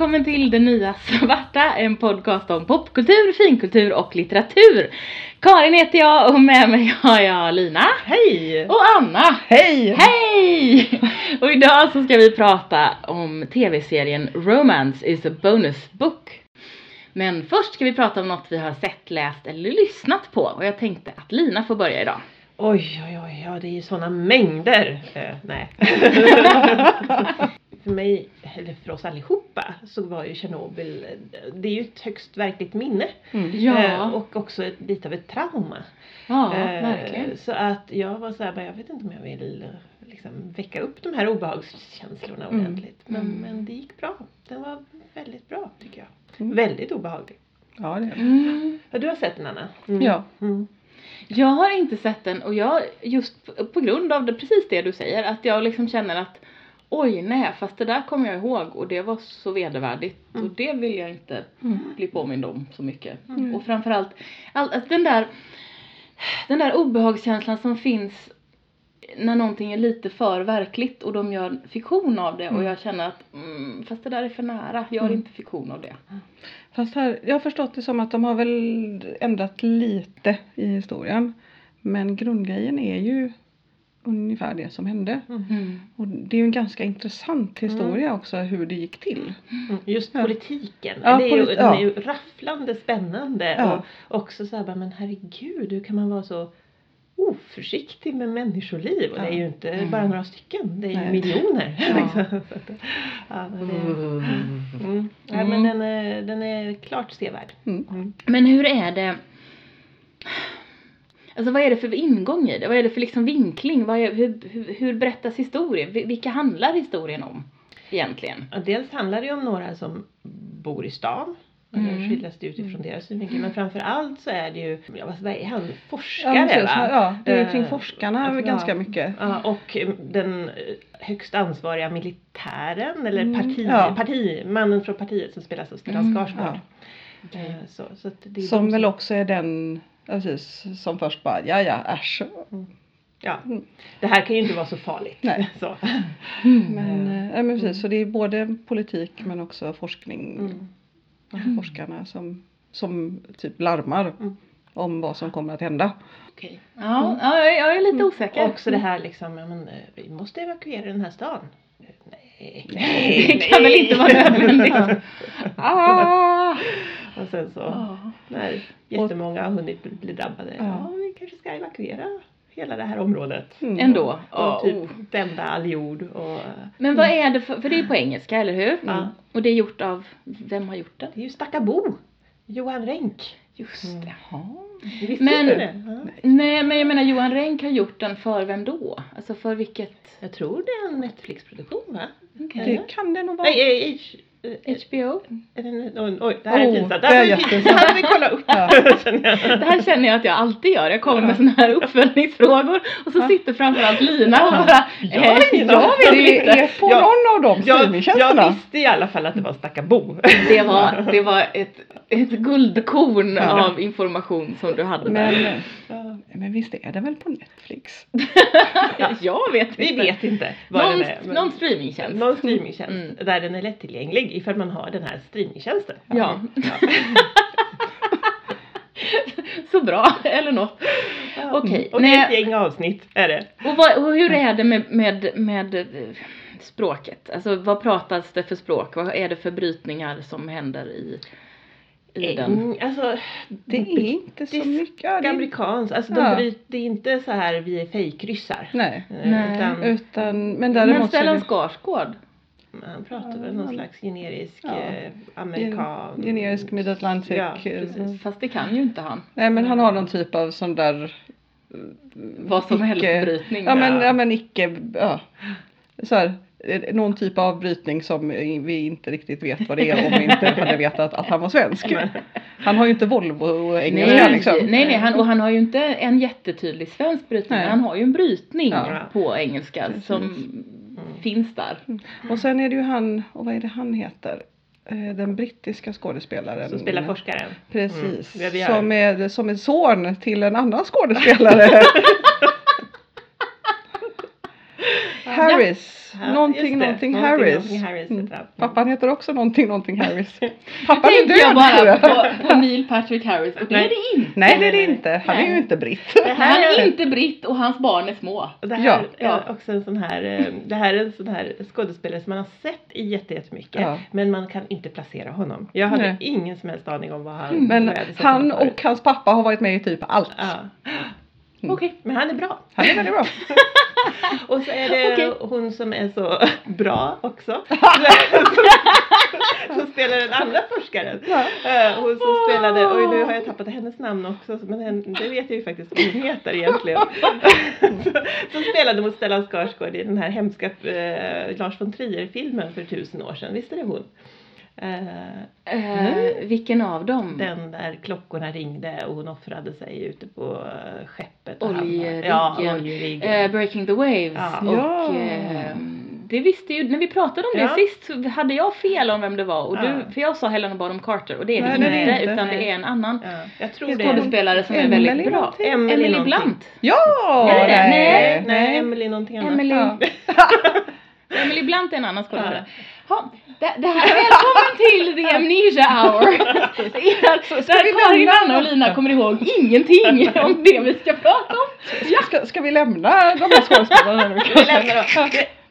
välkommen till Det Nya Svarta, en podcast om popkultur, finkultur och litteratur. Karin heter jag och med mig har jag Lina Hej! och Anna. Hej! Hej! Och idag så ska vi prata om tv-serien Romance is a bonus book. Men först ska vi prata om något vi har sett, läst eller lyssnat på och jag tänkte att Lina får börja idag. Oj, oj, oj, ja det är ju sådana mängder. Eh, nej. för mig, eller för oss allihopa, så var ju Tjernobyl, det är ju ett högst verkligt minne. Mm. Ja, Eh, och också ett, lite av ett trauma. ja Eh, verkligen. Så att jag var såhär, jag vet inte om jag vill liksom, väcka upp de här obehagskänslorna Mm. ordentligt. Men, Mm. men det gick bra. Den var väldigt bra tycker jag. Mm. Väldigt obehaglig. Ja, det är. Mm. Ja, du har sett den Anna? Ja. Mm. Jag har inte sett den och jag, just på grund av det, precis det du säger, att jag liksom känner att oj nej, fast det där kommer jag ihåg och det var så vedervärdigt Mm. och det vill jag inte Mm. bli påmind om så mycket. Mm. Och framförallt, all, alltså den där, den där obehagskänslan som finns när någonting är lite för verkligt och de gör fiktion av det och Mm. jag känner att mm, fast det där är för nära, gör Mm. inte fiktion av det. Fast här, jag har förstått det som att de har väl ändrat lite i historien. Men grundgrejen är ju ungefär det som hände. Mm. Och det är ju en ganska intressant historia också hur det gick till. Mm, Just Ja. politiken. Ja, det är ju, ja. är ju rafflande spännande. Ja. Och också så här, men herregud, hur kan man vara så oförsiktig med människoliv? Och det är ju inte Mm. bara några stycken, det är ju Nej. miljoner. Liksom. Ja, det, mm. Ja, men den är, den är klart sevärd. Mm. Mm. Men hur är det? Alltså vad är det för ingång i det? Vad är det för liksom vinkling? Vad är, hur, hur, hur berättas historien? Vi- Vilka handlar historien om egentligen? Ja, dels handlar det ju om några som bor i stan. Och Mm. det skildras det utifrån deras synvinkel. Men framför allt så är det ju, ja, vad är han, Ja, forskare precis. va? ja, det är kring Eh, forskarna ja. ganska mycket. Ja, och eh, den eh, högst ansvariga militären eller Mm, parti, ja. parti, mannen från partiet som spelas av Stellan Mm, Skarsgård. Ja. Eh, Så, så Som de väl också är den ja, precis, som först bara ja ja äsch. Ja, Mm. det här kan ju inte vara så farligt. Nej. Så. Men, eh, ja, men precis, så det är både politik men också forskning. Mm. Alltså forskarna som, som typ larmar Mm. om vad som kommer att hända. Okej. Ja, ja, jag är lite Mm. osäker. Och också det här liksom, men, eh, vi måste evakuera den här stan. Eh, Nej, Det kan väl inte vara nödvändigt? Ah! Och sen så Ja. när jättemånga har hunnit bli- bli drabbade. Ja. Ja. vi kanske ska evakuera hela det här området. Mm. Ändå. Och Ja, typ oh. vända all jord och Men vad är det för, för det är på engelska, eller hur? Ja. Och det är gjort av, vem har gjort det? det är ju Stackabo. Johan Renck. Just Mm. det. Jaha. Visste Men- du det? Ja. Nej, men jag menar Johan Renck har gjort den för vem då? Alltså för vilket? Jag tror det är en Netflix-produktion va? Okej. Det kan det nog vara. Nej, eh, eh, HBO? är det oj, oj, det här är Oh, pinsamt. det Det är här. Det här vi kolla upp. Ja. känner jag. Det här känner jag att jag alltid gör. Jag kommer med såna här uppföljningsfrågor och så Ja. sitter framförallt Lina och bara eh, jag vet Det inte. är på någon av de Jag, streamingtjänsterna. jag visste i alla fall att det var Stackabo. Det var, det var ett, ett guldkorn Ja. av information som du hade Men, där. Ja. men visst är det väl på Netflix? jag vet Vi inte. vet inte vad Någon, den är. men- någon streamingtjänst. Någon streamingtjänst Mm. där den är lättillgänglig ifall man har den här streamingtjänsten. Ja. Så bra, eller något. Ja. Okej, Och det är ett gäng avsnitt är det. Och, vad, och hur är det med, med, med eh, språket? Alltså vad pratas det för språk? Vad är det för brytningar som händer i, i den? Mm, Alltså, Det är inte så mycket. Ja, det är, amerikanskt. Alltså Ja. de bryt, det är inte så här vi är fejkryssar. nej. Eh, Nej. Utan Utan, men Men däremot så är Stellan Skarsgård? man pratar väl Ja, någon han- slags generisk Ja. eh, amerikan. generisk mid-atlantic. Ja, eh, precis. Fast det kan ju inte han. Nej men han har någon typ av sån där Vad som helst Icke- brytning. Ja men, Ja. ja, men icke, ja. Så här, någon typ av brytning som vi inte riktigt vet vad det är om vi inte hade vetat att han var svensk. Han har ju inte Volvo engelska Nej, liksom. nej, nej han, och han har ju inte en jättetydlig svensk brytning. Nej. Han har ju en brytning Ja. på engelska Precis. som finns där. Och sen är det ju han, och vad är det han heter? Eh, Den brittiska skådespelaren. Som spelar forskaren. Precis. Mm, som, är, som är son till en annan skådespelare. Harris. Ja, någonting, någonting Någonting, Harris. någonting Harris Mm. Pappan heter också någonting, någonting Harris. Pappan är jag död tror bara jag. på, på Neil Patrick Harris och det Nej. är det inte. Nej det är det inte. Han är Nej. ju inte britt. Det Han här är är inte britt och hans barn är små. Det här Ja, är också en sån här, eh, det här är en sån här skådespelare som man har sett i jätte- jättemycket. Ja. Men man kan inte placera honom. Jag hade Nej. ingen som helst aning om vad han Men jag han och hans pappa har varit med i typ allt. Ja. Mm. Okej. Men han är bra. Han är väldigt bra. Och så är det Okej. hon som är så bra också. som spelar den andra forskaren. Ja. Eh, Hon som spelade, oj nu har jag tappat hennes namn också men det vet jag ju faktiskt vad hon heter egentligen. som spelade mot Stellan Skarsgård i den här hemska eh, Lars von Trier filmen för tusen år sedan. Visst är det hon? Eh, Eh, vilken av dem? den där klockorna ringde och hon offrade sig ute på eh, skeppet. Oljeriggen. Ja, oljeriggen. Eh, Breaking the Waves. Ja. Och Ja. eh, det visste ju, när vi pratade om det Ja. sist så hade jag fel om vem det var. Och Ja. du, för jag sa Helena Bonham Carter och det är det Nej, inte, det är det inte. utan Nej. det är en annan Ja, jag tror Heter det. är- skådespelare som är Emily väldigt bra. någonting? Emily Emily någonting. Blunt. Ja! Det det? Nej. Nej, Emily någonting annat. Emily, Ja. Emily Blunt är en annan skådespelare. Ja, det, det här, välkommen till The Amnesia Hour! Där vi Karin, lämna- Anna och Lina kommer ihåg ingenting om det vi ska prata om. Ska, ska vi lämna de här skådespelarna nu?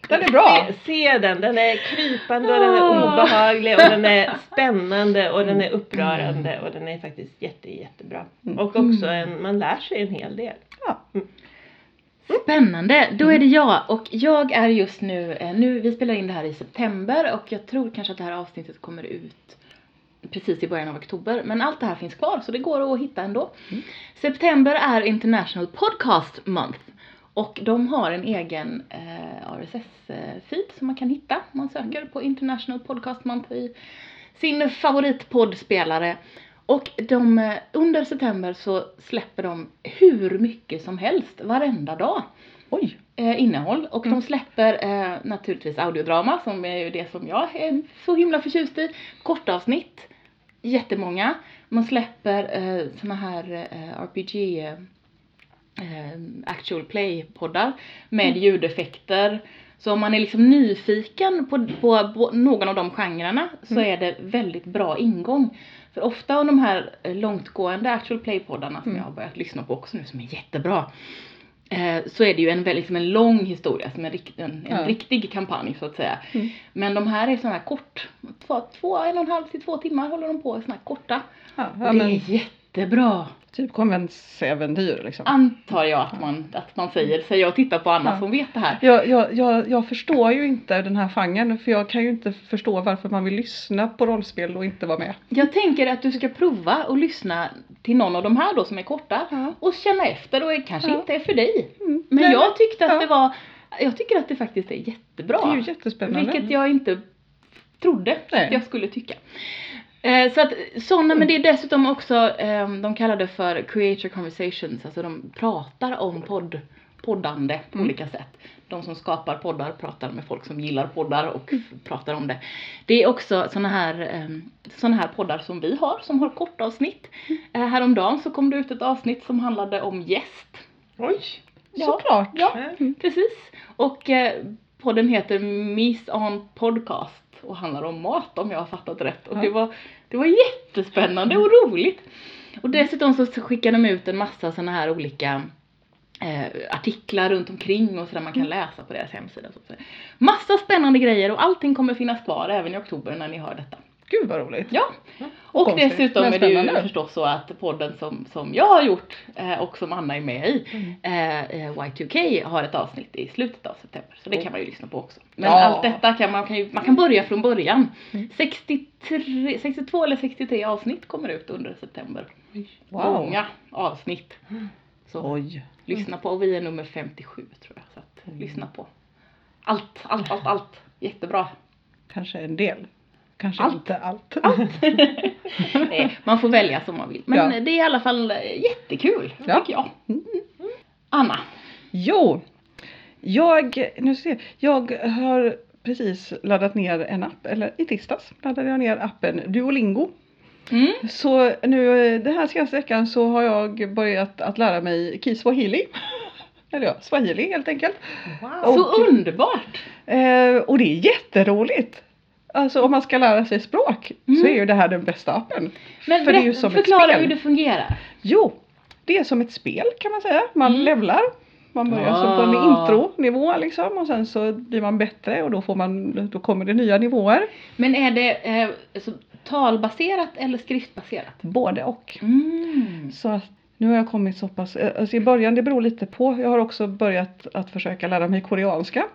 Den är bra. Se, se den, den är krypande och den är obehaglig och den är spännande och den är upprörande och den är faktiskt jätte, jättebra. Och också en, man lär sig en hel del. Ja. Spännande, då är det jag. Och jag är just nu, eh, nu, vi spelar in det här i september och jag tror kanske att det här avsnittet kommer ut precis i början av oktober. Men allt det här finns kvar så det går att hitta ändå. September är International Podcast Month. Och de har en egen eh, RSS-feed som man kan hitta. Om man söker på International Podcast Month i sin favoritpoddspelare. Och de, eh, under september så släpper de hur mycket som helst varenda dag Oj. eh, innehåll och de släpper eh, naturligtvis audiodrama som är ju det som jag är så himla förtjust i. Kortavsnitt, jättemånga. Man släpper eh, såna här eh, RPG eh, actual play poddar med ljudeffekter. Så om man är liksom nyfiken på, på, på någon av de genrerna så är det väldigt bra ingång. För ofta av de här långtgående actual play poddarna som jag har börjat lyssna på också nu som är jättebra eh, så är det ju en väldigt liksom en lång historia, som en, en, en Ja. riktig kampanj så att säga. Mm. Men de här är sådana här kort, två, två, en och en halv till två timmar håller de på sådana här korta. Ja, Och ja, det men är jättebra. Typ konventsäventyr liksom. Antar jag att man, att man säger, säger jag och tittar på Anna Ja. som vet det här. Jag, jag, jag, jag förstår ju inte den här genren för jag kan ju inte förstå varför man vill lyssna på rollspel och inte vara med. Jag tänker att du ska prova och lyssna till någon av de här då som är korta Ja. och känna efter och kanske Ja. inte är för dig. Mm. Men Nej, jag tyckte att det var, jag tycker att det faktiskt är jättebra. Det är ju jättespännande. Vilket jag inte trodde Nej. att jag skulle tycka. Eh, så att sådana, men det är dessutom också, eh, de kallar det för creator conversations, alltså de pratar om podd, poddande på Mm. olika sätt. De som skapar poddar pratar med folk som gillar poddar och f- pratar om det. Det är också sådana här, eh, såna här poddar som vi har, som har kortavsnitt. Eh, häromdagen så kom det ut ett avsnitt som handlade om gäst. Oj! Ja. Såklart. Ja, Mm. precis. Och eh, podden heter Miss on Podcast och handlar om mat om jag har fattat rätt. Och det, var, det var jättespännande och roligt. Och dessutom så skickar de ut en massa sådana här olika eh, artiklar runt omkring och så där man kan läsa på deras hemsida. Så. Massa spännande grejer och allting kommer finnas kvar även i oktober när ni hör detta. Gud vad roligt. Ja, och konstigt, dessutom är det ju förstås så att podden som, som jag har gjort eh, och som Anna är med i, Mm. eh, eh, Y2K har ett avsnitt i slutet av september. Så det kan man ju lyssna på också. Men Ja. allt detta kan man, kan ju, man kan börja från början. Mm. 63, 62 eller 63 avsnitt kommer ut under september. Wow. Många avsnitt. Så Oj. lyssna på, och vi är nummer 57 tror jag. Så att lyssna på allt, allt, allt, allt. Jättebra. Kanske en del. Kanske Allt. inte allt. Nej, man får välja som man vill. Men Ja. det är i alla fall jättekul, Ja. tycker jag. Mm. Anna. Jo, jag, nu ser jag, jag har precis laddat ner en app, eller i tisdags laddade jag ner appen Duolingo. Mm. Så nu den här senaste veckan så har jag börjat att lära mig Kiswahili. Eller ja, swahili helt enkelt. Wow. Så Och- underbart! Eh, och det är jätteroligt. Alltså om man ska lära sig språk så Mm. är ju det här den bästa appen. Men För det som ett förklara hur det fungerar. Jo, det är som ett spel kan man säga. Man Mm. levlar. Man börjar så på en Ah. intronivå liksom och sen så blir man bättre och då, får man, då kommer det nya nivåer. Men är det eh, alltså, talbaserat eller skriftbaserat? Både och. Mm. Så att nu har jag kommit så pass, eh, alltså i början det beror lite på. Jag har också börjat att försöka lära mig koreanska.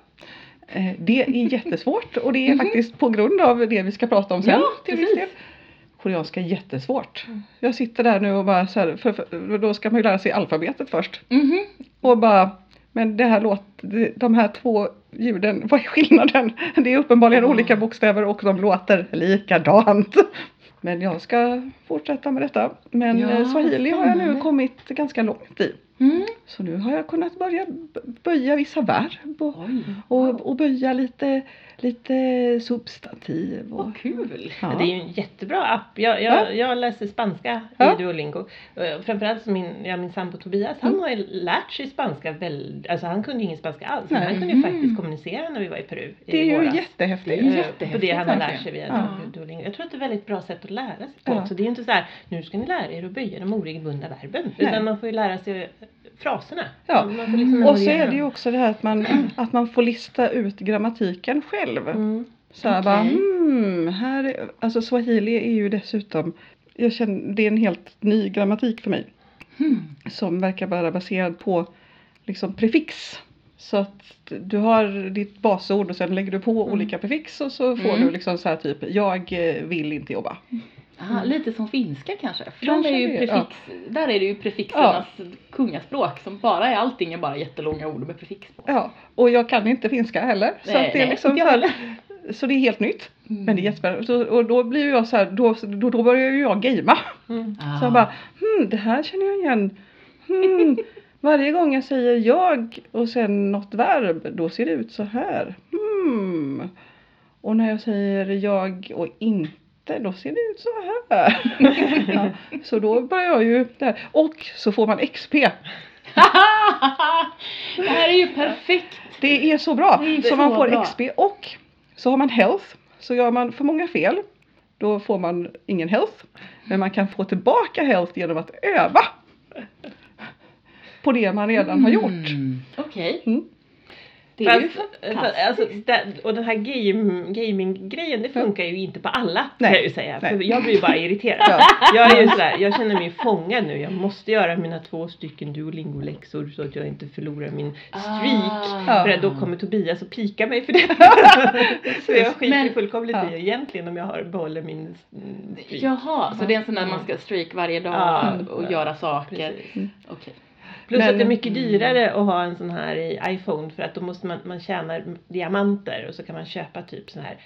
Eh, Det är jättesvårt och det är Mhm. faktiskt på grund av det vi ska prata om sen. Ja, till viss del. Koreanska är jättesvårt. Jag sitter där nu och bara så här, för, för, då ska man ju lära sig alfabetet först. Mhm. Och bara, men det här låter, de här två ljuden, vad är skillnaden? Det är uppenbarligen Ah. olika bokstäver och de låter likadant. Men jag ska fortsätta med detta. Men Ja, eh, swahili har jag nu kommit ganska långt i. Mm. Så nu har jag kunnat börja böja vissa verb och, Oj, och, och böja lite, lite substantiv. Och, vad kul! ja. Det är ju en jättebra app. Jag, Ja. jag, jag läser spanska Ja. i Duolingo. Eh, Framförallt min, ja, min sambo Tobias, han har ju lärt sig spanska väldigt, alltså han kunde ingen spanska alls. Men han kunde ju faktiskt kommunicera när vi var i Peru det är i ju våras. jättehäftigt. Det är Eh, jättehäftigt På det han har lärt sig via Ja. Duolingo. Jag tror att det är ett väldigt bra sätt att lära sig på. Så det är ju inte så här, nu ska ni lära er att böja de oregelbundna verben. Nej. Utan man får ju lära sig fraserna. Ja. Får liksom Och så är det ju också det här att man, att man får lista ut grammatiken själv. Mm. Så här bara, Okej. hmm, här är, alltså swahili är ju dessutom, jag känner, det är en helt ny grammatik för mig. Hmm. Som verkar vara baserad på liksom prefix. Så att du har ditt basord och sen lägger du på olika prefix och så får Mm. du liksom så här typ, jag eh, vill inte jobba. Aha, lite som finska kanske. För Kanske där, är ju prefix, där är det ju prefixernas kungaspråk som bara är allting är bara jättelånga ord med prefix på. Ja, och jag kan inte finska heller. Så, Nej, att det är liksom så, här, så det är helt nytt. Mm. Men det är jättespännande. Så, och då blir jag så här, då, då, då börjar ju jag gamea. Mm. Ah. Så jag bara, hmm, det här känner jag igen. Hmm, varje gång jag säger jag och sen något verb, då ser det ut så här. Hmm. Och när jag säger jag och inte, då ser det ut så här. ja, så då börjar jag ju där. Och så får man XP. det här är ju perfekt! Det är så bra. Är så så man får bra. XP och så har man health. Så gör man för många fel, då får man ingen health. Men man kan få tillbaka health genom att öva. På det man redan har gjort. Mm. Okej. Mm. Det är ju för, fantastiskt. alltså, där, och den här game, gaming-grejen det funkar ju inte på alla Nej. kan jag ju säga. Nej. För jag blir ju bara irriterad. Ja. Jag är ju sådär, jag känner mig fångad nu. Jag måste göra mina två stycken Duolingo-läxor så att jag inte förlorar min streak. Ah. För att då kommer Tobias och pika mig för det. så jag skiter Men- fullkomligt Ja. i egentligen om jag har behåller min mm, streak. Jaha, så det är en sån där man ska streak varje dag Ja. och göra saker. Precis. Okej. Plus Men- att det är mycket dyrare att ha en sån här i iPhone för att då måste man, man tjäna diamanter och så kan man köpa typ sån här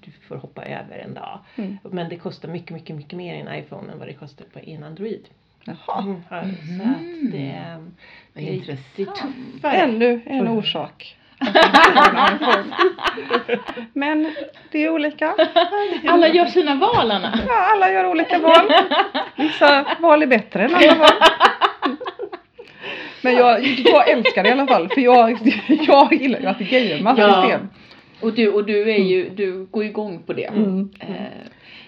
du får hoppa över en dag. Mm. Men det kostar mycket, mycket, mycket mer i en iPhone än vad det kostar på en Android. Jaha. Mm, Så att det, Vad det, det är intressant. tuffare. Ännu en orsak. Men det är olika. Alla gör sina val Anna. Ja, alla gör olika val. Vissa val är bättre än andra val. Men jag, jag älskar det i alla fall för jag, jag gillar ju att gamea Ja. system. Och du, och du är ju, du går igång på det. Mm. Eh,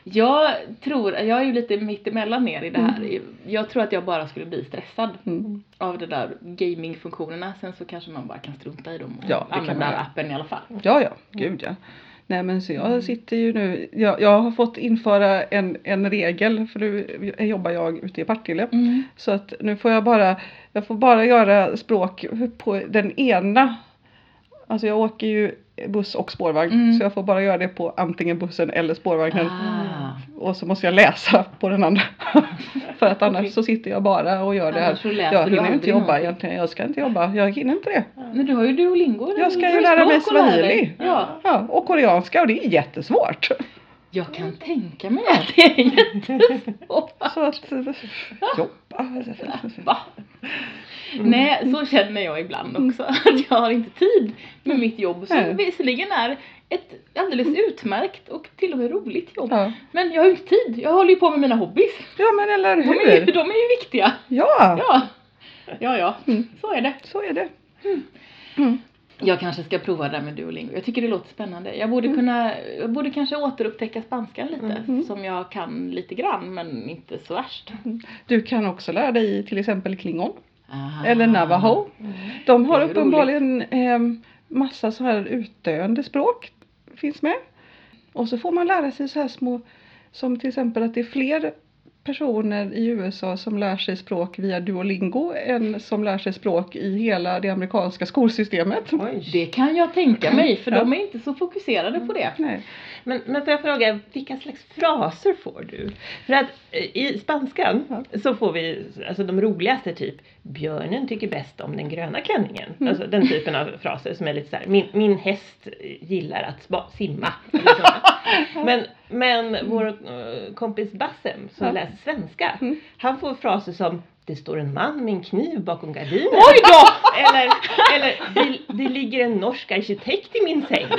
jag tror, jag är ju lite mittemellan er i det här. Jag tror att jag bara skulle bli stressad Mm. av det där gamingfunktionerna. Sen så kanske man bara kan strunta i dem och Ja, använda appen i alla fall. Ja, ja, gud ja. Nej men så jag sitter ju nu, jag, jag har fått införa en, en regel för nu jobbar jag ute i Partille. Mm. Så att nu får jag bara, jag får bara göra språk på den ena. Alltså jag åker ju buss och spårvagn Mm. så jag får bara göra det på antingen bussen eller spårvagnen. Ah. Och så måste jag läsa på den andra. För att annars Okej. så sitter jag bara och gör det här. Jag hinner inte jobba någonting. egentligen. Jag ska inte jobba. Jag hinner inte det. Men du har ju Duolingo. Jag ska ju lära mig swahili. Ja. Ja, och koreanska och det är jättesvårt. Jag kan tänka mig att det är jättesvårt. Så att eh, jobba. Va? Nej, så känner jag ibland också. Att jag har inte tid med mitt jobb. Som visserligen är ett alldeles utmärkt och till och med roligt jobb. Ja. Men jag har ju inte tid. Jag håller ju på med mina hobbys. ja men eller De är ju, hur? de är ju viktiga. Ja. Ja. Ja, ja, Mm. så är det. Så är det. Mm. Jag kanske ska prova det där med Duolingo. Jag tycker det låter spännande. Jag borde kunna, jag borde kanske återupptäcka spanskan lite. Mm. Som jag kan lite grann, men inte så värst. Du kan också lära dig till exempel klingon Aha. eller navajo. Mm. De har uppenbarligen eh, massa så här utdöende språk finns med. Och så får man lära sig så här små som till exempel att det är fler personer i USA som lär sig språk via Duolingo än som lär sig språk i hela det amerikanska skolsystemet. Oj. Det kan jag tänka mig, för Ja. de är inte så fokuserade på det. Nej. Men, men får jag fråga, vilka slags fraser får du? För att eh, i spanskan Ja. så får vi alltså de roligaste typ Björnen tycker bäst om den gröna klänningen. Mm. Alltså den typen av fraser som är lite så här, min, min häst gillar att spa, simma. Men, men vår eh, kompis Bassem som Ja. läser svenska, Mm. han får fraser som det står en man med en kniv bakom gardinen. Oj då! Eller, eller det, det ligger en norsk arkitekt i min säng.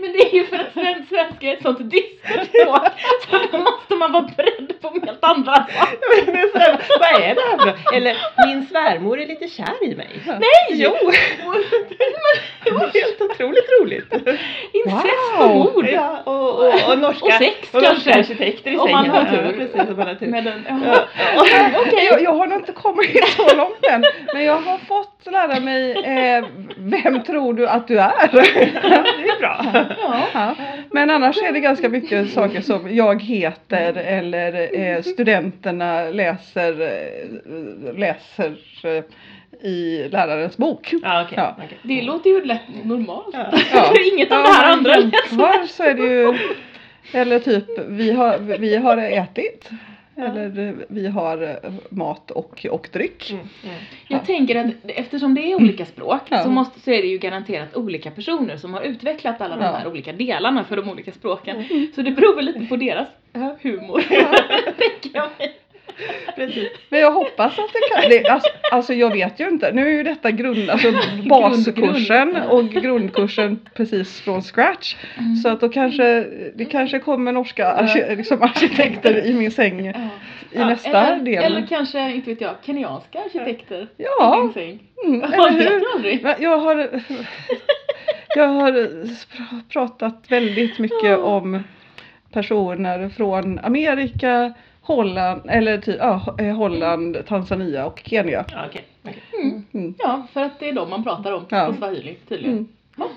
Men det är ju för att svensk svenska är ett sånt dystert språk. Så då måste man vara beredd på helt andra saker. Men det är så här, Vad är det här för? Eller min svärmor är lite kär i mig. Nej! Jo! Det var helt otroligt roligt. Incest Wow. och mord. Ja, och, och, och norska, Och sex och kanske. arkitekter i Om man sängen. har tur. Ja, precis, om man har tur. Med Ja. Jag, jag har nog inte kommit så långt än. Men jag har fått lära mig eh, Vem tror du att du är? Det är bra. Ja. Ja. Men annars är det ganska mycket saker som jag heter eller eh, studenterna läser, eh, läser eh, i lärarens bok. Ja, okej. Ja. okej. Det låter ju lätt normalt. Ja. Ja. Inget av det här andra jämför så är det ju Eller typ vi har, vi har ätit Eller eh, vi har eh, mat och, och dryck. Mm, mm. Jag tänker att eftersom det är olika språk Ja. så, måste, så är det ju garanterat olika personer som har utvecklat alla de Ja. här olika delarna för de olika språken. Mm. Så det beror väl lite på deras humor. tänker jag mig. Precis. Men jag hoppas att det kan. Det, alltså, alltså jag vet ju inte. Nu är ju detta grund, alltså baskursen och grundkursen precis från scratch. Så att då kanske det kanske kommer norska arki- liksom arkitekter i min säng Ja. i Ja, nästa eller, del. Eller kanske, inte vet jag, kenyanska arkitekter. i Ja. min säng. Mm, eller hur? Men Jag har, jag har pr- pratat väldigt mycket om personer från Amerika, Holland, eller ty, ja, eh, Holland, Tanzania och Kenya. Ja, okej. okej. Mm. Mm. Ja, för att det är de man pratar om Ja. på swahili tydligen. Mm.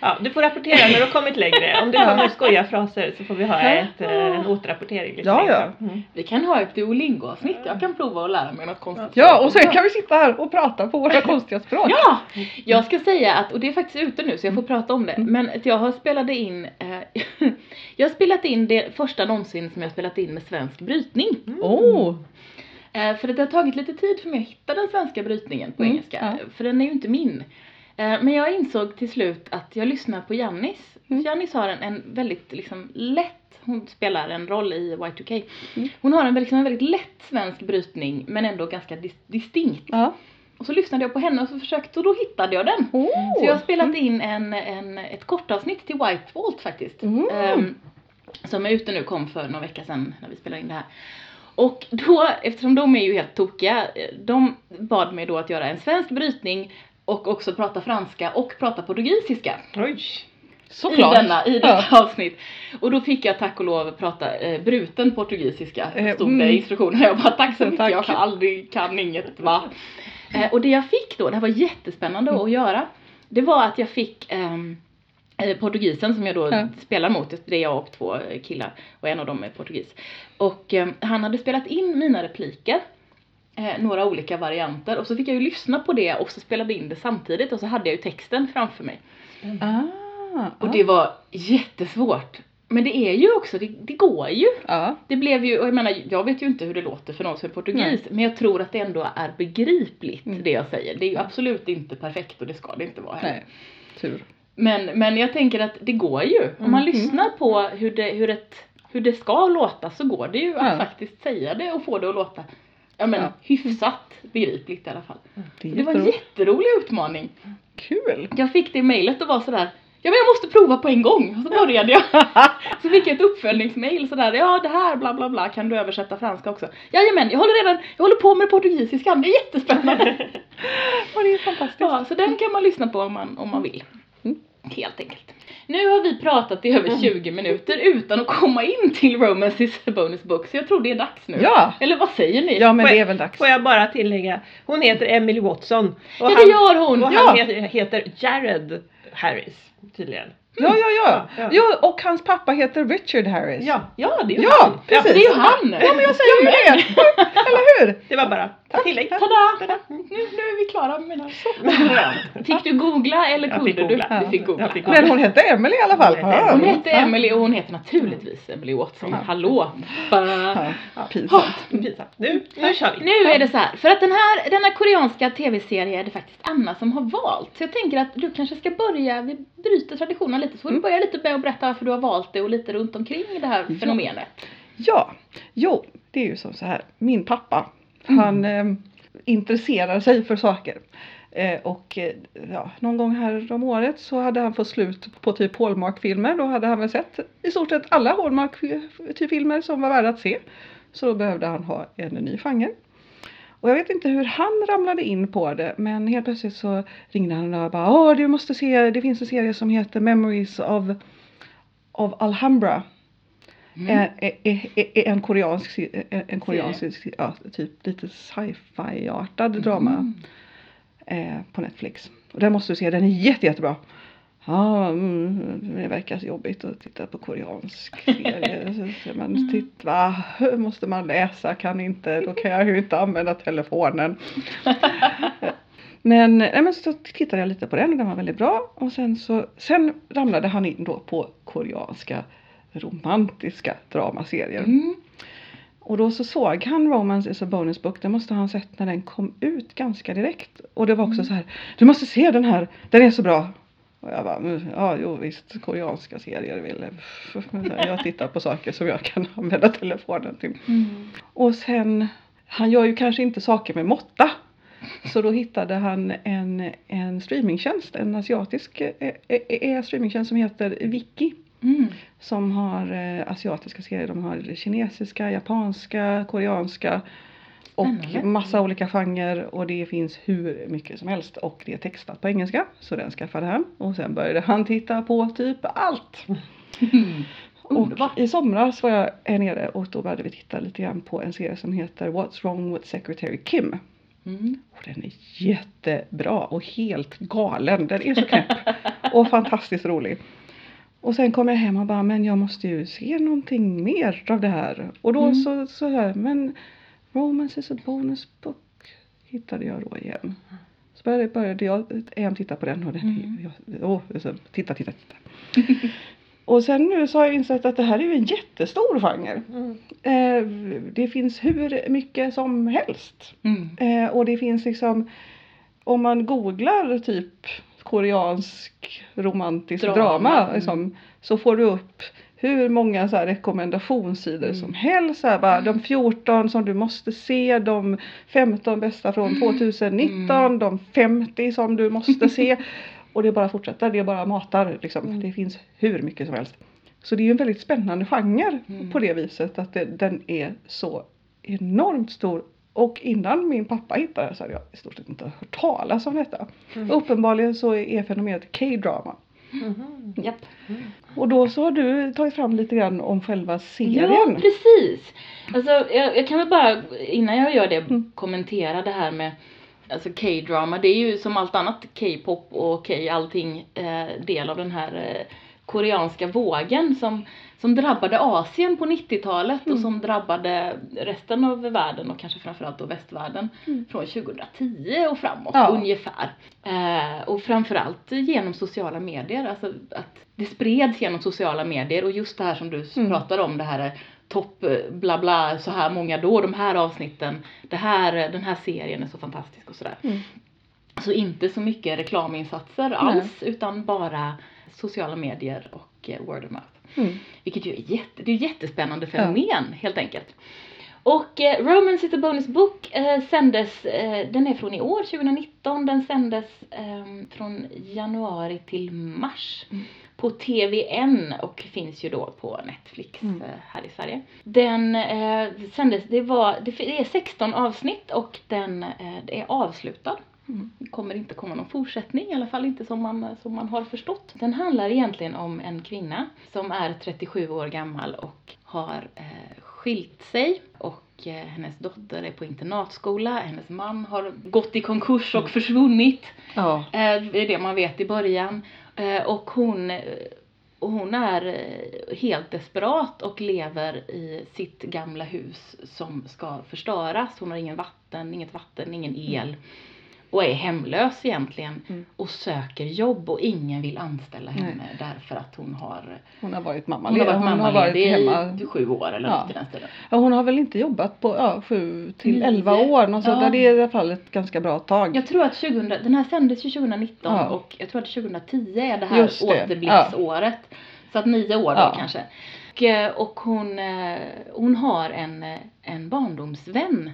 Ja, du får rapportera när du har kommit längre. Om det kommer skojiga fraser så får vi ha ett, eh, en återrapportering lite Ja, längre ja. fram. Mm. Vi kan ha ett Duolingo-avsnitt. Jag kan prova att lära mig något konstigt. Ja, och sen kan vi sitta här och prata på våra konstiga språk. Ja! Jag ska säga att, och det är faktiskt ute nu så jag får prata om det, Mm. men att jag har spelat in, eh, jag har spelat in det första någonsin som jag har spelat in med svensk brytning. Oh, Eh, för att det har tagit lite tid för mig att hitta den svenska brytningen på Mm, engelska, ja. för den är ju inte min. Eh, men jag insåg till slut att jag lyssnar på Jannis. Mm. Jannis har en, en väldigt liksom lätt, hon spelar en roll i Y2K. Mm. Hon har en, liksom, en väldigt lätt svensk brytning men ändå ganska dis- distinkt. ja. Och så lyssnade jag på henne och så försökte och då hittade jag den. Oh. Så jag har spelat in en, en, ett kortavsnitt till White Vault faktiskt. Mm. Ehm, som är ute nu, kom för några veckor sedan när vi spelade in det här. Och då, eftersom de är ju helt tokiga, eh, de bad mig då att göra en svensk brytning och också prata franska och prata portugisiska Oj! Såklart. i, denna, i detta Ja. avsnitt. Och då fick jag tack och lov prata eh, bruten portugisiska, Eh, stod det mm. i instruktionerna. Jag bara tack så mycket, Tack. jag kan aldrig, kan inget va. Eh, och det jag fick då, det här var jättespännande Mm. att göra, det var att jag fick ehm, eh, portugisen som jag då Ja. spelar mot, det är jag och två killar och en av dem är portugis. Och eh, han hade spelat in mina repliker, eh, några olika varianter och så fick jag ju lyssna på det och så spelade in det samtidigt och så hade jag ju texten framför mig. Ah, Och ah. det var jättesvårt. Men det är ju också, det, det går ju. Ja. Det blev ju, och jag menar jag vet ju inte hur det låter för någon som är portugis, men jag tror att det ändå är begripligt Mm. det jag säger. Det är ju absolut inte perfekt och det ska det inte vara heller. Nej, tur. Men, men jag tänker att det går ju. Om man Mm. lyssnar på hur det, hur, ett, hur det ska låta så går det ju att Ja. faktiskt säga det och få det att låta ja, men, Ja. hyfsat begripligt i alla fall. Det Det var en jätterolig utmaning. Kul. Jag fick det mejlet och var sådär, Ja men jag måste prova på en gång. Och så började jag. så fick jag ett uppföljningsmail sådär. Ja det här bla bla bla kan du översätta franska också. Jajamän jag håller redan, jag håller på med portugisiskan. Det är jättespännande. Ja, det är fantastiskt. ja, så den kan man lyssna på om man, om man vill. Mm. Helt enkelt. Nu har vi pratat i över 20 minuter utan att komma in till Romance is a bonus book. Så jag tror det är dags nu. Ja. Eller vad säger ni? Ja, men Får det är väl dags. Får jag bara tillägga, hon heter Emily Watson. Och Ja det gör hon! och Ja. han heter, heter Jared Harris tydligen. Ja, ja, ja. Ja, ja. Och hans pappa heter Richard Harris. Ja, ja det är ju Ja, han. precis. Det är ju han! Ja, men jag säger ju det. Eller hur? Det var bara tillägg. Tada! Tada. Nu, nu är vi klara med den. Fick du googla eller Jag kunde fick googla. du? Du fick googla. Jag fick Ja. Men hon hette Emily i alla fall. Hon hette. Hon hette. Emily och hon heter naturligtvis Emily Watson. Ja. Hallå! Ja, pinsamt. Pinsamt. Nu, nu kör vi. Nu är det så här, för att den här, denna koreanska tv-serie är det faktiskt Anna som har valt. Så jag tänker att du kanske ska börja, vi bryter traditionen lite, så får du Mm. börja lite med att berätta varför du har valt det och lite runt omkring det här Ja. fenomenet. Ja, jo, det är ju som så här. Min pappa, Mm. han eh, intresserar sig för saker. Eh, och eh, ja, någon gång här om året så hade han fått slut på typ Hallmark-filmer. Då hade han väl sett i stort sett alla Hallmark-filmer som var värda att se. Så då behövde han ha en ny genre. Och jag vet inte hur han ramlade in på det men helt plötsligt så ringde han och bara Åh du måste se, det finns en serie som heter Memories of, of Alhambra. Mm. En, en, en, en koreansk, en, koreansk ja, typ lite sci-fi-artad drama Mm. eh, på Netflix. Och den måste du se, den är jätte, jättebra. Ja, mm, det verkar så jobbigt att titta på koreansk serie. Så man, titt, va? Måste man läsa? Kan inte, då kan jag ju inte använda telefonen. Men, nej, men så tittade jag lite på den och den var väldigt bra. Och sen så sen ramlade han in då på koreanska romantiska dramaserier. Mm. Och då så såg han Romance is a bonus book. Den måste han ha sett när den kom ut ganska direkt. Och det var också så här. Du måste se den här. Den är så bra. Och jag bara, "Mm, ja jo visst koreanska serier vill jag tittar på saker som jag kan använda telefonen till. Mm. Och sen, han gör ju kanske inte saker med måtta. Så då hittade han en, en streamingtjänst, en asiatisk eh, eh, eh, streamingtjänst som heter Viki. Mm. Som har asiatiska serier. De har kinesiska, japanska, koreanska och massa olika genrer och det finns hur mycket som helst och det är textat på engelska så den skaffade han och sen började han titta på typ allt. Och i somras var jag här nere och då började vi titta lite grann på en serie som heter What's wrong with Secretary Kim. Mm. Och den är jättebra och helt galen. Den är så knäpp och fantastiskt rolig. Och sen kom jag hem och bara, men jag måste ju se någonting mer av det här. Och då Mm. så, så här, men Romance is a bonus book hittade jag då igen. Så började, började jag igen titta på den och den, Mm. jag, åh, så, titta, titta, titta. och sen nu så har jag insett att det här är ju en jättestor genre. Mm. Eh, det finns hur mycket som helst. Mm. Eh, och det finns liksom om man googlar typ koreansk romantisk Drama, drama, liksom, så får du upp hur många så rekommendationssidor Mm. som helst. Så här, bara, de 14 som du måste se, de 15 bästa från 2019, Mm. de 50 som du måste se. Och det bara fortsätter, det bara matar liksom. Mm. Det finns hur mycket som helst. Så det är ju en väldigt spännande genre Mm. på det viset att det, den är så enormt stor. Och innan min pappa hittade det så hade jag i stort sett inte hört talas om detta. Mm. Uppenbarligen så är fenomenet K-drama. Mhm. Japp. Och då så har du tagit fram lite grann om själva serien. Ja, precis. Alltså, jag, jag kan väl bara, innan jag gör det, Mm. kommentera det här med Alltså K-drama, det är ju som allt annat K-pop och K allting eh, del av den här eh, koreanska vågen som, som drabbade Asien på 90-talet och Mm. som drabbade resten av världen och kanske framförallt då västvärlden Mm. från 2010 och framåt Ja. ungefär. Eh, och framförallt genom sociala medier, alltså att det spreds genom sociala medier och just det här som du Mm. pratar om, det här är topp eh, bla bla så här många då, de här avsnitten, det här, eh, den här serien är så fantastisk och sådär. Mm. Så inte så mycket reklaminsatser alls utan bara sociala medier och eh, word of mouth. Mm. Vilket ju är jätte, det är jättespännande fenomen helt enkelt. Och eh, Romance is a bonus book eh, sändes, eh, den är från i år, 2019. Den sändes eh, från januari till mars Mm. på TVN och finns ju då på Netflix Mm. eh, här i Sverige. Den eh, sändes, det var, det är 16 avsnitt och den är avslutad. Mm. Det kommer inte komma någon fortsättning, i alla fall inte som man, som man har förstått. Den handlar egentligen om en kvinna som är 37 år gammal och har eh, skilt sig och eh, hennes dotter är på internatskola, hennes man har gått i konkurs och försvunnit. Ja. Eh, det är det man vet i början. Eh, och hon, eh, hon är eh, helt desperat och lever i sitt gamla hus som ska förstöras. Hon har ingen vatten, inget vatten, ingen el. Och är hemlös egentligen. Mm. Och söker jobb och ingen vill anställa Nej. henne därför att hon har, Hon har varit hon har mammaledig. varit Hon har varit mammaledig hemma. i sju år eller Ja. något i den stilen. Ja, hon har väl inte jobbat på ja, sju till elva år. Något Ja. Det är i alla fall ett ganska bra tag. Jag tror att 2000, den här sändes ju 2019 Ja. och jag tror att 2010 är det här Just det, återblicksåret. Så att nio år då Ja. kanske. Och, eh, och hon, eh, hon har en, eh, en barndomsvän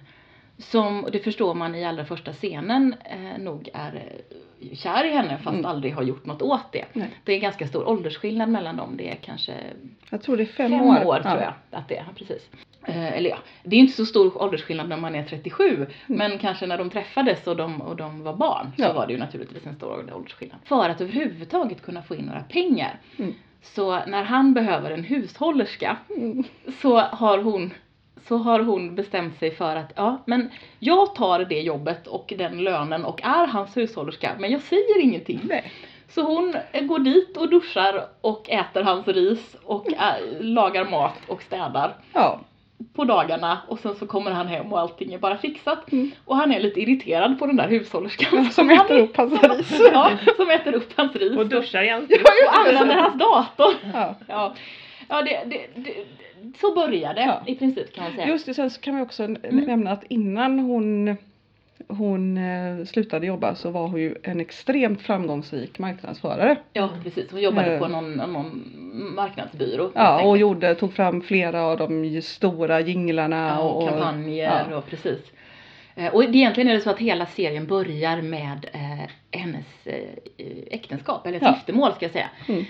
som, det förstår man i allra första scenen, eh, nog är eh, kär i henne fast Mm. aldrig har gjort något åt det. Nej. Det är ganska stor åldersskillnad mellan dem. Det är kanske Jag tror det är fem, fem, år. år, tror Ja. jag att det är. Precis. Eh, eller ja, det är inte så stor åldersskillnad när man är 37. Mm. Men kanske när de träffades och de, och de var barn så Ja. var det ju naturligtvis en stor åldersskillnad. För att överhuvudtaget kunna få in några pengar. Mm. Så när han behöver en hushållerska Mm. så har hon så har hon bestämt sig för att ja, men jag tar det jobbet och den lönen och är hans hushållerska men jag säger ingenting. Nej. Så hon går dit och duschar och äter hans ris och äh, lagar mat och städar Ja. på dagarna och sen så kommer han hem och allting är bara fixat. Mm. Och han är lite irriterad på den där hushållerskan. Som han äter upp hans ris. Ja, som äter upp hans ris. Och duschar igen. och använder hans dator. Ja. Ja, ja det, det, det, så börjar det Ja. i princip kan man säga. Just det, sen så kan vi också Mm. nämna att innan hon hon eh, slutade jobba så var hon ju en extremt framgångsrik marknadsförare. Ja precis, hon jobbade Eh. på någon, någon marknadsbyrå. Ja, och gjorde, tog fram flera av de stora jinglarna Ja, och kampanjer ja. och precis. Eh, Och egentligen är det så att hela serien börjar med eh, hennes eh, äktenskap, eller Ja. giftermål ska jag säga. Mm.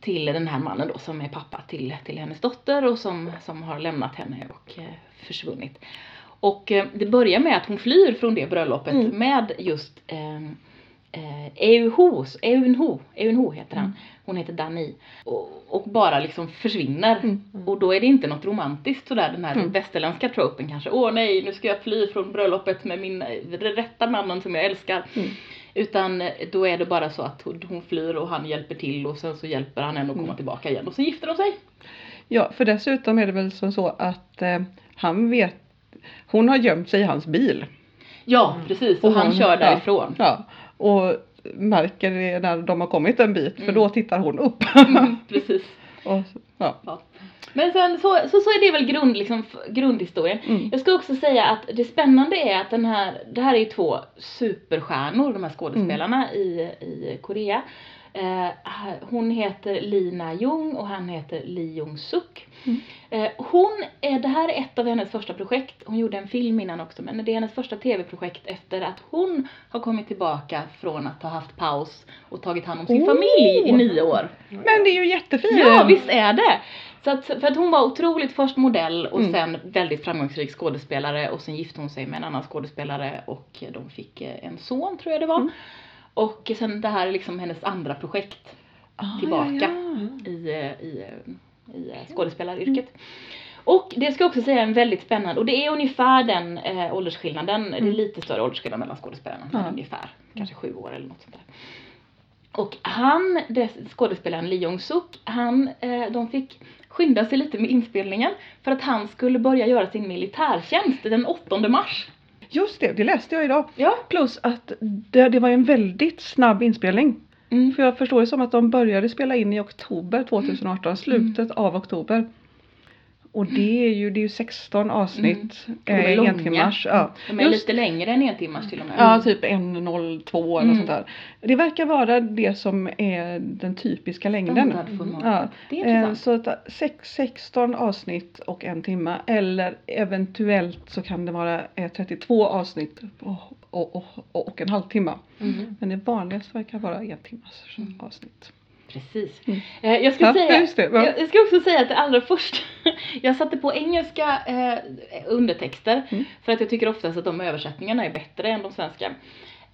Till den här mannen då som är pappa till, till hennes dotter och som, som har lämnat henne och eh, försvunnit. Och eh, det börjar med att hon flyr från det bröllopet Mm. med just eh, eh, Euhos, Eunho, Eunho heter han. Hon heter Dani. Och, och bara liksom försvinner. Mm. Och då är det inte något romantiskt sådär den här Mm. västerländska tropen kanske. Åh nej, nu ska jag fly från bröllopet med min eh, rätta mannen som jag älskar. Utan eh, då är det bara så att hon flyr och han hjälper till och sen så hjälper han henne att komma Mm. tillbaka igen och så gifter de sig. Ja, för dessutom är det väl som så att eh, han vet hon har gömt sig i hans bil. Ja precis, och Och han hon- kör därifrån. Ja, och märker det när de har kommit en bit för Mm. då tittar hon upp. Mm, precis. och, ja. Ja. Men sen så, så, så är det väl grund, liksom, grundhistorien. Mm. Jag ska också säga att det spännande är att den här, det här är ju två superstjärnor, de här skådespelarna i, i Korea. Eh, hon heter Lina Jung och han heter Lee Jung Suk. Mm. Eh, hon, är, det här är ett av hennes första projekt, hon gjorde en film innan också, men det är hennes första tv-projekt efter att hon har kommit tillbaka från att ha haft paus och tagit hand om sin Oh! familj i nio år. Men det är ju jättefint! Ja, visst är det! Så att, för att hon var otroligt först modell och Mm. sen väldigt framgångsrik skådespelare och sen gifte hon sig med en annan skådespelare och de fick eh, en son tror jag det var. Mm. Och sen det här är liksom hennes andra projekt Ah, tillbaka. Ja, Mm. i, eh, i, eh, i skådespelaryrket. Och det ska jag också säga är väldigt spännande och det är ungefär den eh, åldersskillnaden, det är Mm. lite större åldersskillnad mellan skådespelarna, men Ja. ungefär, kanske sju år eller något sånt där. Och han, skådespelaren Lee Jong Suk, han, eh, de fick skynda sig lite med inspelningen för att han skulle börja göra sin militärtjänst den 8 mars. Just det, det läste jag idag. Ja. Plus att det, det var en väldigt snabb inspelning. Mm. För jag förstår det som att de började spela in i oktober 2018, slutet av oktober. Och det är ju, det är ju 16 avsnitt. de är eh, långa. Ja. De är Just- lite längre än en timmars till och med. Ja, typ 1.02 eller Mm. sånt där. Det verkar vara det som är den typiska längden. Ja. Det är Eh. Så att sex- 16 avsnitt och en timme eller eventuellt så kan det vara eh, 32 avsnitt och, och, och, och en halvtimme. Mm. Men det vanligaste verkar vara en timmas Mm. avsnitt. Precis. Mm. Eh, jag ska Ja, säga, jag, jag ska också säga att det allra första, jag satte på engelska eh, undertexter Mm. för att jag tycker oftast att de översättningarna är bättre än de svenska.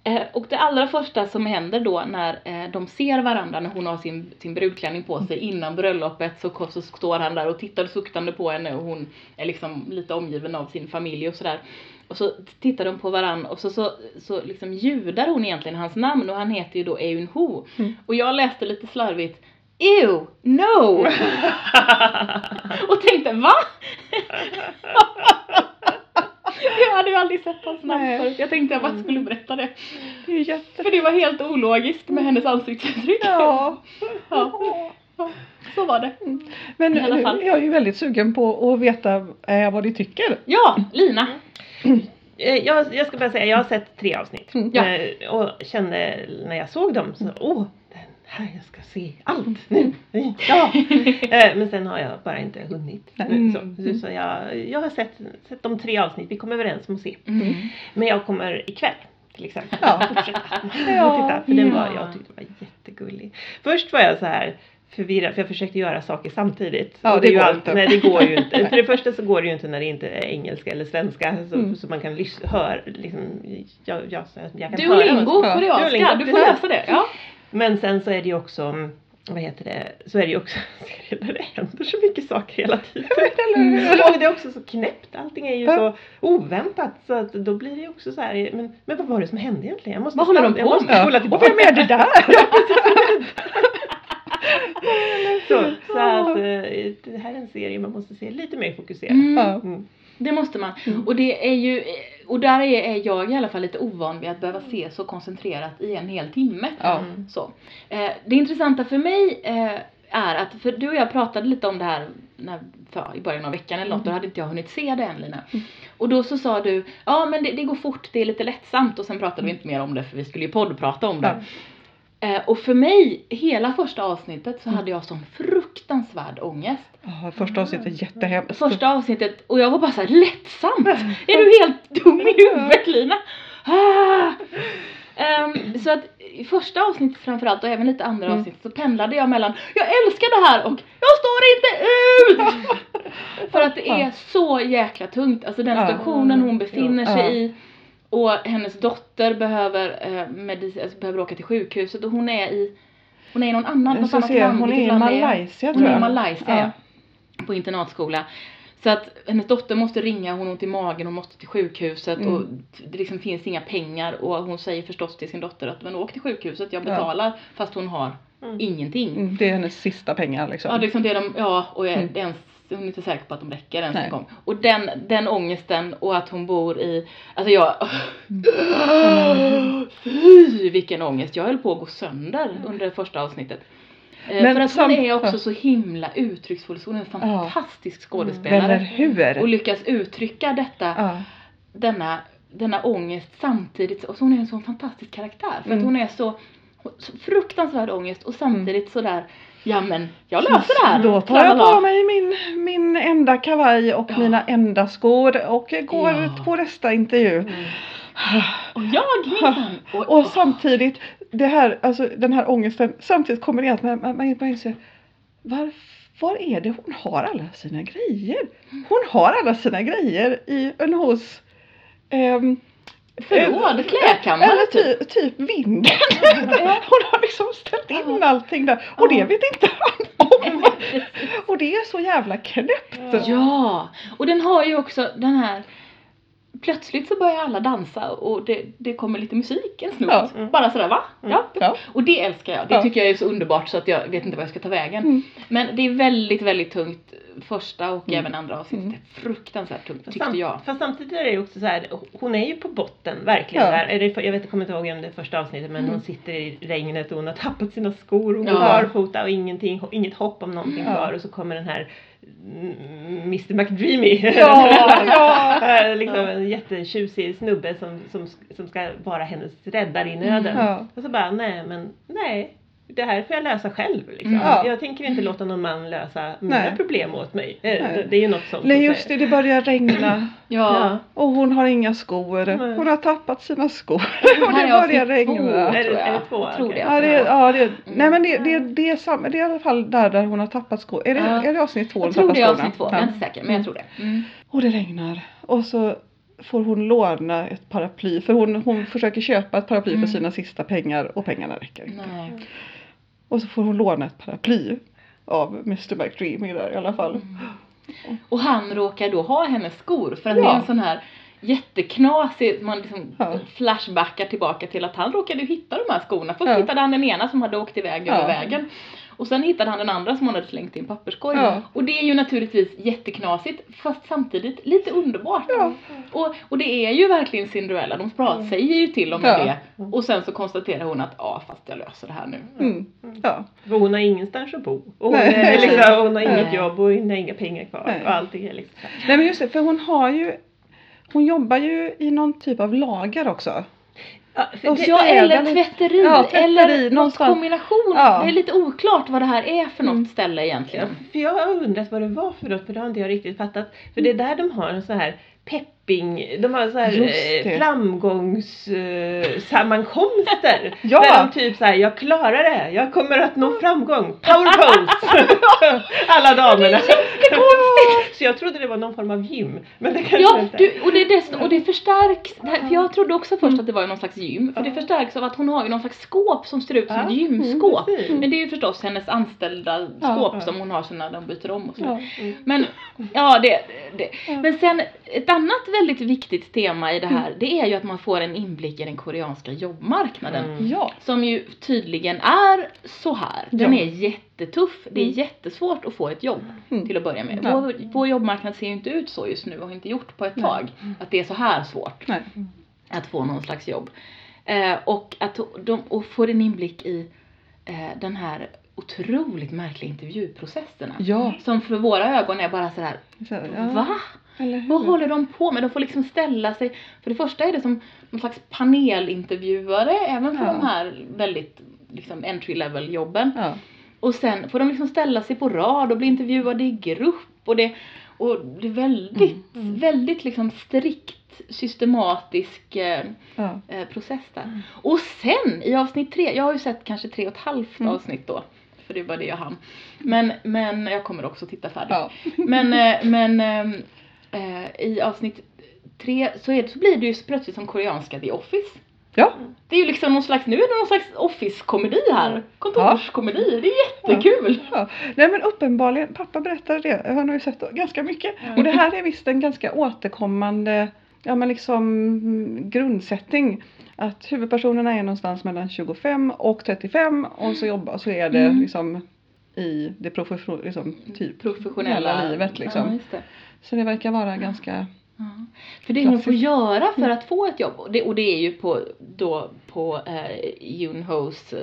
Eh, och det allra första som händer då när eh, de ser varandra när hon har sin, sin brudklänning på sig innan bröllopet så, så står han där och tittar suktande på henne och hon är liksom lite omgiven av sin familj och sådär. Och så tittar de på varandra och så, så, så liksom ljudar hon egentligen hans namn och han heter ju då Eun Ho. Mm. Och jag läste lite slarvigt Ew, no! och tänkte va? jag hade ju aldrig sett hans namn förut. Jag tänkte jag bara skulle berätta det. Det. För det var helt ologiskt med hennes ansiktsuttryck. Ja. Ja. Så var det. Men I alla fall. nu är jag ju väldigt sugen på att veta eh, vad ni tycker. Ja, Lina. Eh, Jag, jag ska bara säga, jag har sett tre avsnitt. Mm. Ja. Eh, Och kände när jag såg dem så, åh, den här jag ska se allt nu. Ja. Eh, Men sen har jag bara inte hunnit. Så, så, jag, jag har sett, sett de tre avsnitt, vi kom överens om att se. Mm. Men jag kommer ikväll till exempel Ja. fortsätta Ja. titta. För den var, Ja. jag tyckte den var jättegullig. Först var jag så här förvirrad för jag försökte göra saker samtidigt. Ja, Och det ju går allt- inte. Nej det går ju inte. För det första så går det ju inte när det inte är engelska eller svenska. Så, Mm. så man kan lys- höra, liksom, jag, jag, jag kan Duolingo, höra. Ja. koreanska. Duolingo, Du får läsa det. Ja. Men sen så är det ju också, vad heter det, så är det ju också det händer så mycket saker hela tiden. Mm. Och det är också så knäppt, allting är ju så oväntat så att då blir det ju också så här, men, men vad var det som hände egentligen? Jag måste Vad håller de på jag måste med? spola Och tillbaka. vem är det där? Så, så att eh, det här är en serie man måste se lite mer fokuserat. Mm. Mm. Det måste man. Mm. Och det är ju, och där är, jag i alla fall lite ovan vid att behöva se så koncentrerat i en hel timme. Ja. Mm. Så. Eh, det intressanta för mig eh, är att, för du och jag pratade lite om det här när, för, i början av veckan eller något, Mm. då hade inte jag hunnit se det än Lina. Och då så sa du, ja men det, det går fort, det är lite lättsamt och sen pratade vi inte mer om det för vi skulle ju poddprata om det. Ja. Eh, och för mig, hela första avsnittet så Mm. hade jag sån fruktansvärd ångest. Ja, första avsnittet är jättehemskt. Första avsnittet och jag var bara så här lättsamt! Är du helt dum i huvudet Lina? Ah! Ehm, så att i första avsnittet framförallt och även lite andra Mm. avsnitt så pendlade jag mellan jag älskar det här och jag står inte ut! För att det är så jäkla tungt, alltså den situationen hon befinner sig i och hennes dotter behöver, eh, medic- alltså, behöver åka till sjukhuset och hon är i hon är i någon annan, Jag något annat land. hon är i land det Malaysia Hon tror är i jag. Malaysia Ja. ja. på internatskola. Så att hennes dotter måste ringa, hon har ont i magen, hon måste till sjukhuset Mm. och det liksom finns inga pengar och hon säger förstås till sin dotter att men åk till sjukhuset, jag Ja. betalar fast hon har Mm. ingenting. Mm, Det är hennes sista pengar liksom. Ja, det är liksom det de, ja och är, Mm. det är ens, hon är inte säker på att de räcker ens en gång. Och den, den ångesten och att hon bor i, alltså jag, fy vilken ångest, jag höll på att gå sönder under det första avsnittet. Eh, Men för att hon är också ja. så himla uttrycksfull, så hon är en Ja. fantastisk Eller skådespelare. hur? Och lyckas uttrycka detta, Ja. denna, denna ångest samtidigt, och så hon är en sån fantastisk karaktär. För Mm. att hon är så, så fruktansvärd ångest och samtidigt sådär, ja men jag löser det här. Då tar jag på mig min, min enda kavaj och Ja. mina enda skor och går Ja. på nästa intervju. Mm. Och jag minsann. Och, Och samtidigt, det här, alltså, den här ångesten, samtidigt kommer det att man, man, man inser var, var är det hon har alla sina grejer? Hon har alla sina grejer i en hos ehm, Förråd, klädkammare Eller typ. ty, typ vinden. hon har liksom ställt in allting där och det vet inte han om. Och det är så jävla knäppt. Ja, och den har ju också den här Plötsligt så börjar alla dansa och det, det kommer lite musik en snutt. Ja. Mm. Bara sådär va? Ja. Ja. Och det älskar jag. Det Ja. tycker jag är så underbart så att jag vet inte vad jag ska ta vägen. Mm. Men det är väldigt, väldigt tungt första och Mm. även andra avsnittet Mm. är fruktansvärt tungt tyckte sam- jag. Fast samtidigt är det ju också så här, hon är ju på botten verkligen Ja. där. Jag vet, jag kommer inte ihåg om det är första avsnittet men Mm. hon sitter i regnet och hon har tappat sina skor och hon Ja. går barfota och ingenting, inget hopp om någonting Ja. kvar och så kommer den här mm, Mr McDreamy. Ja, ja. Liksom en jättetjusig snubbe som, som, som ska vara hennes räddare i nöden. Mm. Ja. Och så bara, nej men nej. Det här får jag lösa själv. Liksom. Mm. Ja. Jag tänker inte låta någon man lösa mina Nej. problem åt mig. Nej. Det är ju något sånt. Nej just det, det börjar regna Ja. och hon har inga skor. Nej. Hon har tappat sina skor. och det är börjar avsnitt två, regna. Är det- är det två? Tror det. Ja, det, ja, det, nej men det, det, Mm. det, är samma, det är i alla fall där, där hon har tappat skor. Är det, Ja. är det avsnitt två Jag tror det är avsnitt två, jag är inte säker men jag tror det. Mm. Och det regnar. Och så får hon låna ett paraply. För hon, hon försöker köpa ett paraply Mm. för sina sista pengar och pengarna räcker inte. Nej. Och så får hon låna ett paraply av Mr McDreamy där i alla fall. Och han råkar då ha hennes skor för att Ja. det är en sån här jätteknasig, man liksom Ja. flashbackar tillbaka till att han råkade hitta de här skorna. Först Ja. hittade han den ena som hade åkt iväg Ja. över vägen. Och sen hittade han den andra som hon hade slängt i en papperskorg. Ja. Och det är ju naturligtvis jätteknasigt fast samtidigt lite underbart. Ja. Och, och det är ju verkligen Cinderella, de pra- säger ju till och med Ja. det. Och sen så konstaterar hon att ja fast jag löser det här nu. Mm. Ja. För hon har ingenstans att bo. Och hon, är liksom, hon har inget Nej. jobb och hon har inga pengar kvar. Nej. Och allting är liksom. Nej men just det, för hon har ju hon jobbar ju i någon typ av lagar också. Ja, Och det- Ja, eller tvätteri, Ja, tvätteri, eller någon kombination. Ja. Det är lite oklart vad det här är för något Mm. ställe egentligen. För jag har undrat vad det var för något, för det har inte jag riktigt fattat. För det är där de har en sån här pepping, de har så här det. eh, framgångssammankomster. Ja. Där de typ såhär, jag klarar det, jag kommer att nå framgång. Power pose! Alla damerna. Så jag trodde det var någon form av gym. Men det kanske Ja, inte du, och, det, dess, och det förstärks, det här, för jag trodde också först att det var någon slags gym, för det förstärks av att hon har ju någon slags skåp som ser ut som Ja, ett gymskåp. precis. Men det är ju förstås hennes anställda Ja. skåp som hon har sen när de byter om och så. Ja. Mm. Men, ja det, det. Men sen ett annat väldigt viktigt tema i det här, det är ju att man får en inblick i den koreanska jobbmarknaden. Mm. Ja. Som ju tydligen är så här. Den Ja. är jättetuff. Det är Mm. jättesvårt att få ett jobb Mm. till att börja med. Ja. Vår, vår jobbmarknad ser ju inte ut så just nu och har inte gjort på ett tag. Att det är så här svårt Nej. att få någon slags jobb. Eh, och att de och får en inblick i eh, den här otroligt märkliga intervjuprocesserna. Ja. Som för våra ögon är bara sådär, Så, ja. va? Vad håller de på med? De får liksom ställa sig, för det första är det som någon slags panelintervjuare även för Ja. de här väldigt liksom entry level jobben. Ja. Och sen får de liksom ställa sig på rad och bli intervjuade i grupp och det, och det är väldigt, Mm, mm. väldigt liksom strikt systematisk eh, Ja. eh, process där. Mm. Och sen i avsnitt tre, jag har ju sett kanske tre och ett halvt Mm. avsnitt då. För det var det jag hann. Men, men jag kommer också titta färdigt. Ja. Men, eh, men ehm, eh, i avsnitt tre så, är det, så blir det ju plötsligt som koreanska The Office. Ja. Det är ju liksom någon slags, nu är det någon slags office-komedi här. Kontorskomedi, det är jättekul. Ja. Nej men uppenbarligen, pappa berättade det, han har ju sett ganska mycket. Mm. Och det här är visst en ganska återkommande ja, men liksom, grundsättning. Att huvudpersonerna är någonstans mellan 25 och 35 och så, jobbar, så är det Mm. liksom i det profession, liksom, typ Professionella livet liksom. Ja. Så det verkar vara ganska. För det hon får göra för att få ett jobb, och det, och det är ju på, då, på eh, Yoon Hos eh,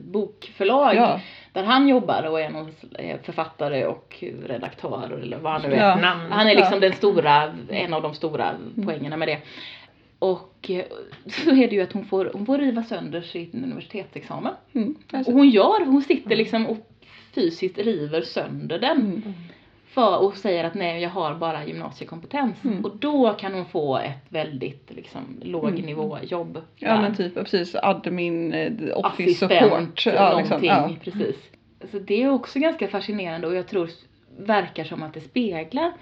bokförlag ja, där han jobbar och är någon eh, författare och redaktör eller vad han nu är. Ja. Han är liksom den stora, en av de stora poängerna med det. Och eh, så är det ju att hon får, hon får riva sönder sin universitetsexamen. mm, Och hon gör, hon sitter liksom och fysiskt river sönder den. mm, För, och säger att nej jag har bara gymnasiekompetens. Mm. Och då kan hon få ett väldigt liksom låg Mm. nivå jobb. ja men typ precis admin, eh, office support. Ja, någonting. liksom, ja. Precis. Så det är också ganska fascinerande och jag tror verkar som att det speglar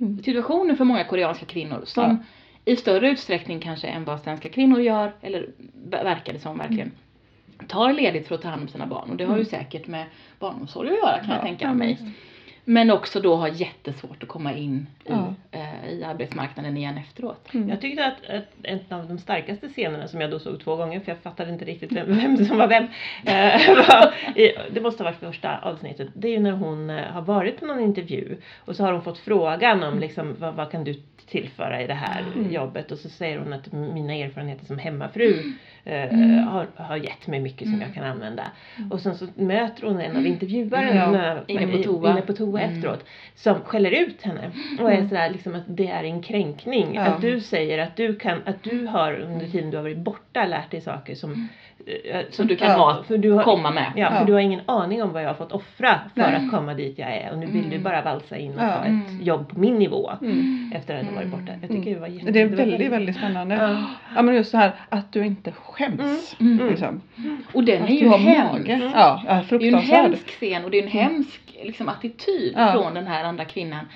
Mm. situationen för många koreanska kvinnor som i större utsträckning kanske än vad svenska kvinnor gör, eller ver- verkar det som verkligen, tar ledigt för att ta hand om sina barn. Och det har ju Mm. säkert med barnomsorg att göra kan jag Ja, tänka ja, mig. Men- också då har jättesvårt att komma in i, Ja. eh, i arbetsmarknaden igen efteråt. Mm. Jag tyckte att, att en av de starkaste scenerna som jag då såg två gånger för jag fattade inte riktigt vem, vem som var vem. eh, var, det måste ha varit första avsnittet. Det är ju när hon eh, har varit på någon intervju och så har hon fått frågan om liksom, vad, vad kan du tillföra i det här Mm. jobbet och så säger hon att mina erfarenheter som hemmafru eh, Mm. har, har gett mig mycket som Mm. jag kan använda. Och sen så möter hon en av intervjuarna Ja. Inne på toa. inne på toa Mm. efteråt som skäller ut henne och är sådär liksom att det är en kränkning. Ja. Att du säger att du kan, att du har under tiden du har varit borta lärt dig saker som eh, Som du kan Ja. ha, för du har, komma med. Ja, för Ja. du har ingen aning om vad jag har fått offra för Nej. att komma dit jag är och nu vill du Mm. bara valsa in och Ja. ta ett Mm. jobb på min nivå Mm. efter att ha varit borta. Jag Mm. tycker det var jätte, Det är var väldigt, väldigt spännande. Ja. Ja men just så här att du inte skäms. Mm. Mm. Liksom. Och den Att är du ju hemsk. Ja, ja, Det är ju en fruktansvärd. hemsk scen och det är en hemsk liksom, attityd Ja. från den här andra kvinnan.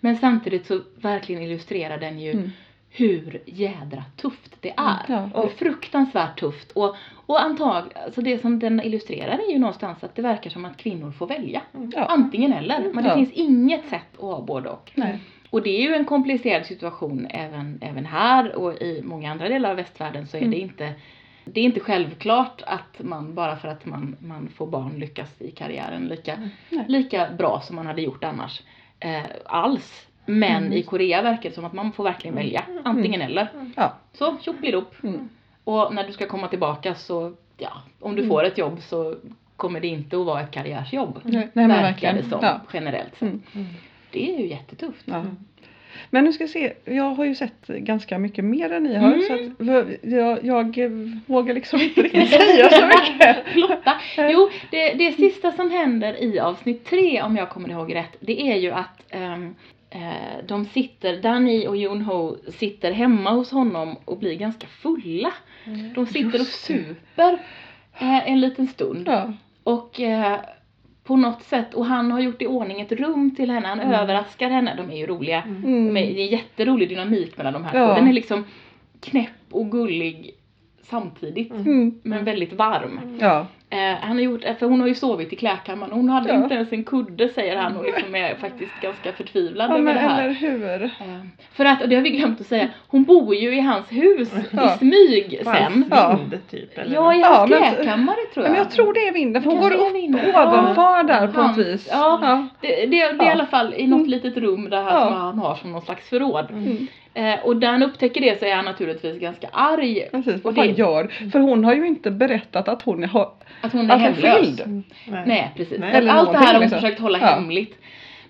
Men samtidigt så verkligen illustrerar den ju Mm. Hur jädra tufft det är. Ja. Och fruktansvärt tufft. Och, och antag, alltså det som den illustrerar är ju någonstans att det verkar som att kvinnor får välja. Ja. Antingen eller. Men det Ja. finns inget sätt att ha både och. Nej. Och det är ju en komplicerad situation även, även här och i många andra delar av västvärlden så är Mm. det inte det är inte självklart att man bara för att man, man får barn lyckas i karriären lika, Nej. lika bra som man hade gjort annars. Eh, alls. Men Mm. i Korea verkar det som att man får verkligen välja. Antingen eller. Ja. Så tjopplidop. Mm. Och när du ska komma tillbaka så, ja, om du Mm. får ett jobb så kommer det inte att vara ett karriärsjobb. Nej, nej men verkligen. det som, Ja. generellt sett. Mm. Mm. Det är ju jättetufft. Ja. Men nu ska vi se, jag har ju sett ganska mycket mer än ni har Mm. så att jag, jag vågar liksom inte riktigt säga så mycket. Lotta. Jo, det, det sista som händer i avsnitt tre, om jag kommer ihåg rätt, det är ju att ehm, eh, de sitter, Danny och Junho sitter hemma hos honom och blir ganska fulla. De sitter och super eh, en liten stund. Ja. Och eh, på något sätt, och han har gjort i ordning ett rum till henne, han överraskar henne, de är ju roliga. Mm. De är, det är jätterolig dynamik mellan de här Ja. två. Den är liksom knäpp och gullig samtidigt. Mm. Men väldigt varm. Ja. Eh, han har gjort, för hon har ju sovit i klädkammaren hon hade Ja. inte ens en kudde säger han och liksom är faktiskt ganska förtvivlad ja över det här. eller hur. Eh, för att, och det har vi glömt att säga, hon bor ju i hans hus Ja. i smyg På hans sen. Ja. vind typ eller? Ja, i Ja, hans men- tror Ja, jag. men jag tror det är vinden för hon går är upp vinden. ovanför där på Hans- ett vis. ja. Ja. Det, det, det är i alla fall i något Mm. litet rum där han, Ja. som han har som någon slags förråd. Mm. Eh, och när han upptäcker det så är han naturligtvis ganska arg. Precis, Och vad det- han gör. För hon har ju inte berättat att hon har Att hon är att hon är hemlös. skild. Mm. Nej. Nej precis. Nej. Eller allt det här har hon liksom. försökt hålla Ja. hemligt.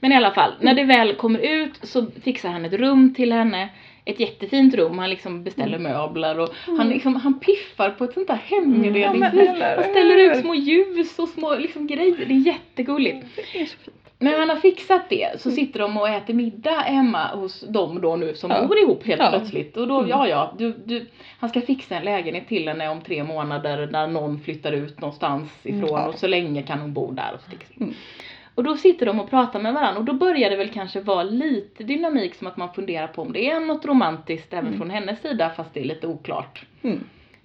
Men i alla fall, när det väl kommer ut så fixar han ett rum till henne. Ett jättefint rum, han liksom beställer möbler och han, liksom, han piffar på ett sånt där hemlighetsvis. Mm. Ja, han ställer ut små ljus och små liksom, grejer, det är jättegulligt. Det är så fint. När han har fixat det så sitter de och äter middag hemma hos dem då nu som Ja. bor ihop helt Ja. plötsligt. Och då, Mm. ja ja, du, du, han ska fixa en lägenhet till henne om tre månader när någon flyttar ut någonstans ifrån Mm. Och så länge kan hon bo där. Och, Mm. och då sitter de och pratar med varandra och då börjar det väl kanske vara lite dynamik som att man funderar på om det är något romantiskt även Mm. från hennes sida fast det är lite oklart Mm.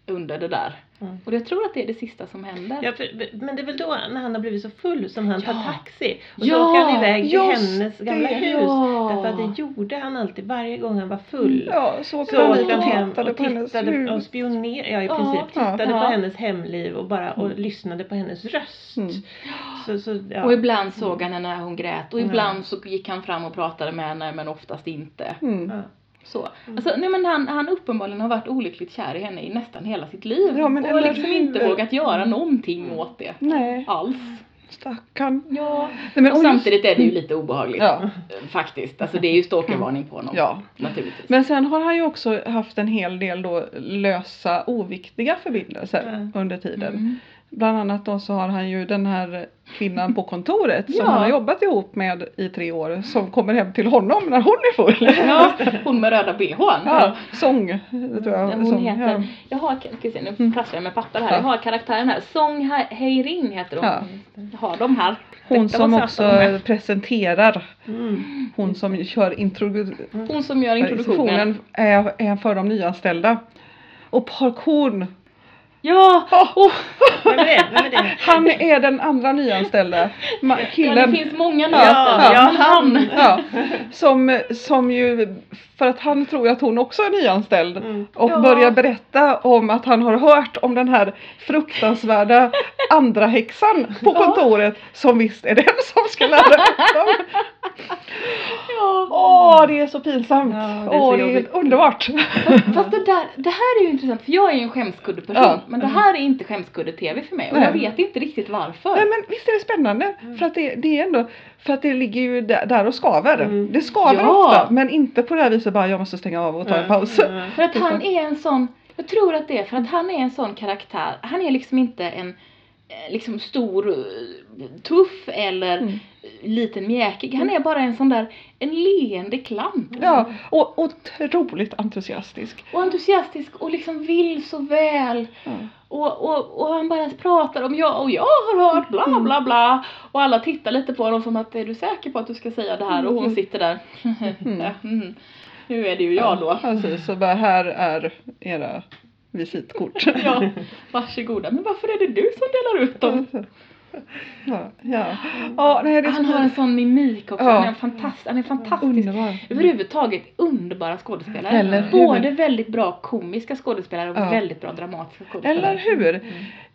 under det där. Mm. Och jag tror att det är det sista som händer. Ja, för, men det är väl då när han har blivit så full som han tar Ja. taxi. Och så Ja, åker han iväg till hennes gamla det. hus. Ja. Därför att det gjorde han alltid varje gång han var full. Ja, så åkte Så han dit och tittade och på hennes tittade och hus. spionerade, ja i princip, Ja. tittade Ja. på hennes hemliv och bara och lyssnade på hennes röst. Mm. Så, så, ja. Och ibland såg han henne när hon grät och Ja. ibland så gick han fram och pratade med henne men oftast inte. Mm. Så. Alltså, nej men han, han uppenbarligen har varit olyckligt kär i henne i nästan hela sitt liv. Ja, men och liksom hur? inte vågat göra någonting åt det. Nej, Alls. stackarn. Ja. Nej, men, Och samtidigt är det ju lite obehagligt. Ja. eh, Faktiskt. Alltså det är ju stalkervarning på honom. Ja. Naturligtvis. Men sen har han ju också haft en hel del då lösa oviktiga förbindelser under tiden. Mm. Bland annat då så har han ju den här kvinnan på kontoret som Ja. han har jobbat ihop med i tre år som kommer hem till honom när hon är full. Ja, hon med röda bhn. Ja, sång det tror jag. Hon sång, heter, ja. jag har, ska se nu Mm. prasslar jag med papper här. Ja. Jag har karaktären här. Song Hei- Hei-rin heter hon. Ja. Jag har dem här. Hon Detta som också de presenterar. Mm. Hon som kör introdu- Hon som gör introduktionen. introduktionen är, är för de nyanställda. Och Park Hon Ja! Och, Vem är det? Vem är det? Han är den andra nyanställda ma- ja, killen. det finns många nya Ja, han. Ja, som, som ju, för att han tror ju att hon också är nyanställd Mm. och Ja. börjar berätta om att han har hört om den här fruktansvärda andra häxan på Ja. kontoret som visst är den som ska lära ut dem. Ja. Åh, det är så pinsamt. Ja, det är Åh, det är underbart. Fast, fast det, där, det här är ju intressant för jag är ju en skämskuddeperson Ja. men det här är inte skämskudde-tv för mig och Nej. jag vet inte riktigt varför. Nej men visst är det spännande? För att det, det är ändå, för att det ligger ju där, och skaver. Mm. Det skaver Ja. ofta men inte på det här viset bara jag måste stänga av och ta en paus. Mm. För att han är en sån, jag tror att det är för att han är en sån karaktär, han är liksom inte en eh, liksom stor, eh, tuff eller Mm. Liten mjäkig. Han är bara en sån där, en leende klant. Ja, och otroligt entusiastisk. Och entusiastisk och liksom vill så väl. Ja. Och, och, och han bara pratar om jag och jag har hört bla bla bla. Och alla tittar lite på honom som att är du säker på att du ska säga det här? Och hon sitter där. mm. Nu är det ju jag då. Precis, så bara här är era visitkort. Ja, varsågoda. Men varför är det du som delar ut dem? Ja, ja. ja nej, det är Han har en sån mimik också. Ja. Han är, en fantast, han är fantastisk. underbar. Överhuvudtaget underbara skådespelare. Eller hur? Både väldigt bra komiska skådespelare och Ja. väldigt bra dramatiska skådespelare. Eller hur?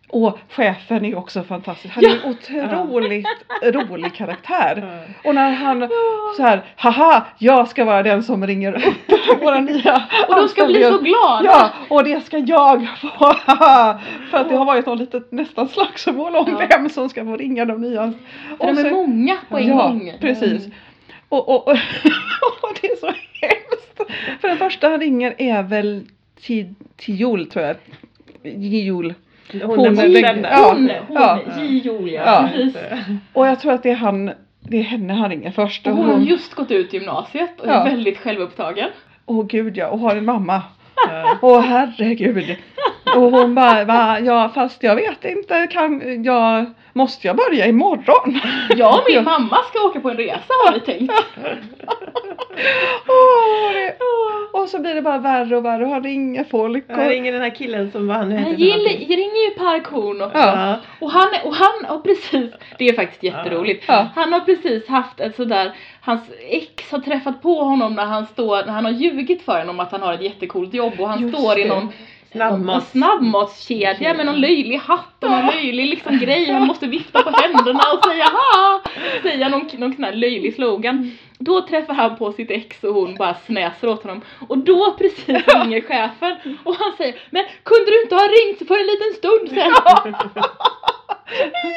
Och chefen är också fantastisk. Han är en otroligt rolig karaktär. Och när han så här, haha, jag ska vara den som ringer upp våra nya Och de ska bli så anställda." glada! Ja, och det ska jag få! För att det har varit något litet nästan slagsmål om Ja. vem som ska få ringa de nya. För de är så- många på en ja, gång. precis. Och, och, och, och det är så hemskt. För den första han ringer är väl till, till jul tror jag. Jul. Hon, Hon ja. Hon, hon, ja. J. Julia, Ja. precis. Och jag tror att det är han, det är henne han ringer först. Och hon har just gått ut gymnasiet och är väldigt självupptagen. åh gud ja, och har en mamma. Åh herregud. Och hon bara, va, ja fast jag vet inte, kan jag, måste jag börja imorgon? Jag och min mamma ska åka på en resa har vi tänkt. Det, och så blir det bara värre och värre och han ringer folk. Jag Och, ringer den här killen som vad han nu Han heter. för gill- ringer ju Per Korn också. Ja. Och han, och han har precis, det är faktiskt jätteroligt. Ja. Han har precis haft ett sådär, hans ex har träffat på honom när han står, när han har ljugit för honom att han har ett jättecoolt jobb och han Just står i det. någon Snabbmat. Snabbmatskedja med någon löjlig hatt och någon löjlig liksom grej. Han måste vifta på händerna och säga ha! Säga någon, någon sån här löjlig slogan. Då träffar han på sitt ex och hon bara snäser åt honom. Och då precis ringer chefen och han säger Men kunde du inte ha ringt för en liten stund sen?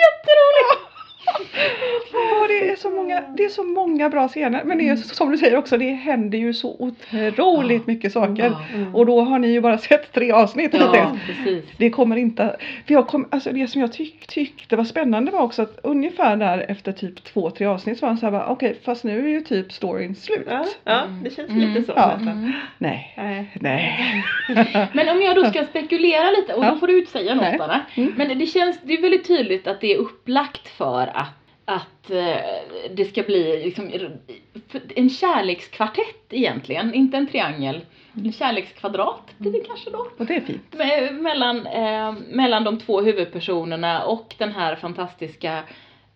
Jätteroligt! Åh, det, är så många, det är så många bra scener. Men det är ju som du säger också, det händer ju så otroligt mycket saker. Ja. Mm. Och då har ni ju bara sett tre avsnitt Ja, precis. Det kommer inte, för jag kom, alltså det som jag tyck, tyckte var spännande var också att ungefär där efter typ två, tre avsnitt så var han såhär okej fast nu är ju typ storyn slut. Ja, ja, det känns Mm. lite så Ja. nästan. Mm. Nej, Nej. nej. Men om jag då ska spekulera lite, och Ja. då får du inte säga något. Anna. Mm. Men det känns, det är väldigt tydligt att det är upplagt för att, eh, det ska bli liksom, en kärlekskvartett egentligen, inte en triangel. En kärlekskvadrat blir det kanske då. Och det är fint. Me- mellan, eh, mellan de två huvudpersonerna och den här fantastiska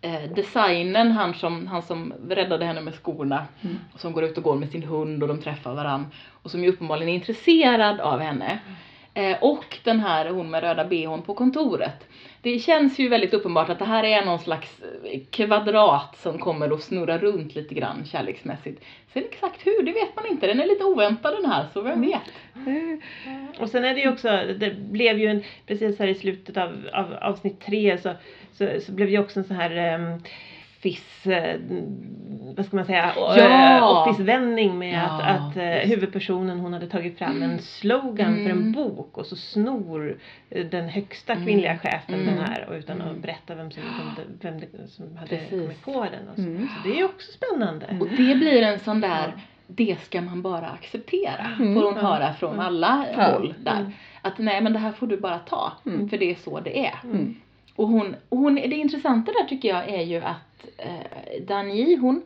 eh, designen, han som, han som räddade henne med skorna. Mm. Och som går ut och går med sin hund och de träffar varann. Och som ju uppenbarligen är intresserad av henne. Eh, och den här hon med röda bhn på kontoret. Det känns ju väldigt uppenbart att det här är någon slags eh, kvadrat som kommer att snurra runt lite grann kärleksmässigt. Sen exakt hur, det vet man inte. Den är lite oväntad den här, så vem vet? Eh, Och sen är det ju också, det blev ju en, precis här i slutet av, av avsnitt tre så, så, så blev ju också en sån här um, office, eh, vad ska man säga, Ja. ja. office-vändning med Ja, att, att eh, just. huvudpersonen hon hade tagit fram en slogan för en Mm. bok och så snor eh, den högsta Mm. kvinnliga chefen Mm. den här och utan att Mm. berätta vem som, vem, det- som hade Precis. kommit på den och så. Mm. så det är ju också spännande. Mm. Och det blir en sån där, det ska man bara acceptera. Mm. Får hon höra från Mm. alla håll där. Mm. Att nej men det här får du bara ta. Mm. För det är så det är. Mm. Och hon, hon, det intressanta där tycker jag är ju att eh, Dani, hon,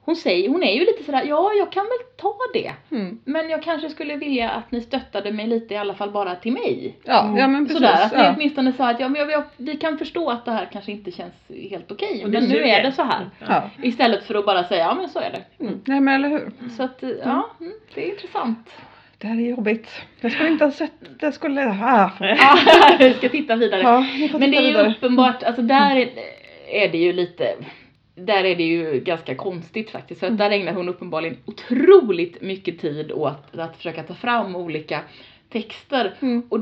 hon säger, hon är ju lite sådär, ja jag kan väl ta det. Mm. Men jag kanske skulle vilja att ni stöttade mig lite i alla fall bara till mig. Ja, ja men precis. Sådär, att ni ja. åtminstone sa att ja, men jag, jag, vi kan förstå att det här kanske inte känns helt okej. Och det men nu är det så här. Ja. Istället för att bara säga ja men så är det. Mm. Nej men eller hur. Så att ja, mm, det är intressant. Det här är jobbigt. Jag skulle inte ha sett, jag skulle, ah. Ja, vi ska titta vidare. Ja, får Men det titta är ju uppenbart, alltså där är, är det ju lite där är det ju ganska konstigt faktiskt. För Mm. att där ägnar hon uppenbarligen otroligt mycket tid åt att försöka ta fram olika texter. Mm. Och,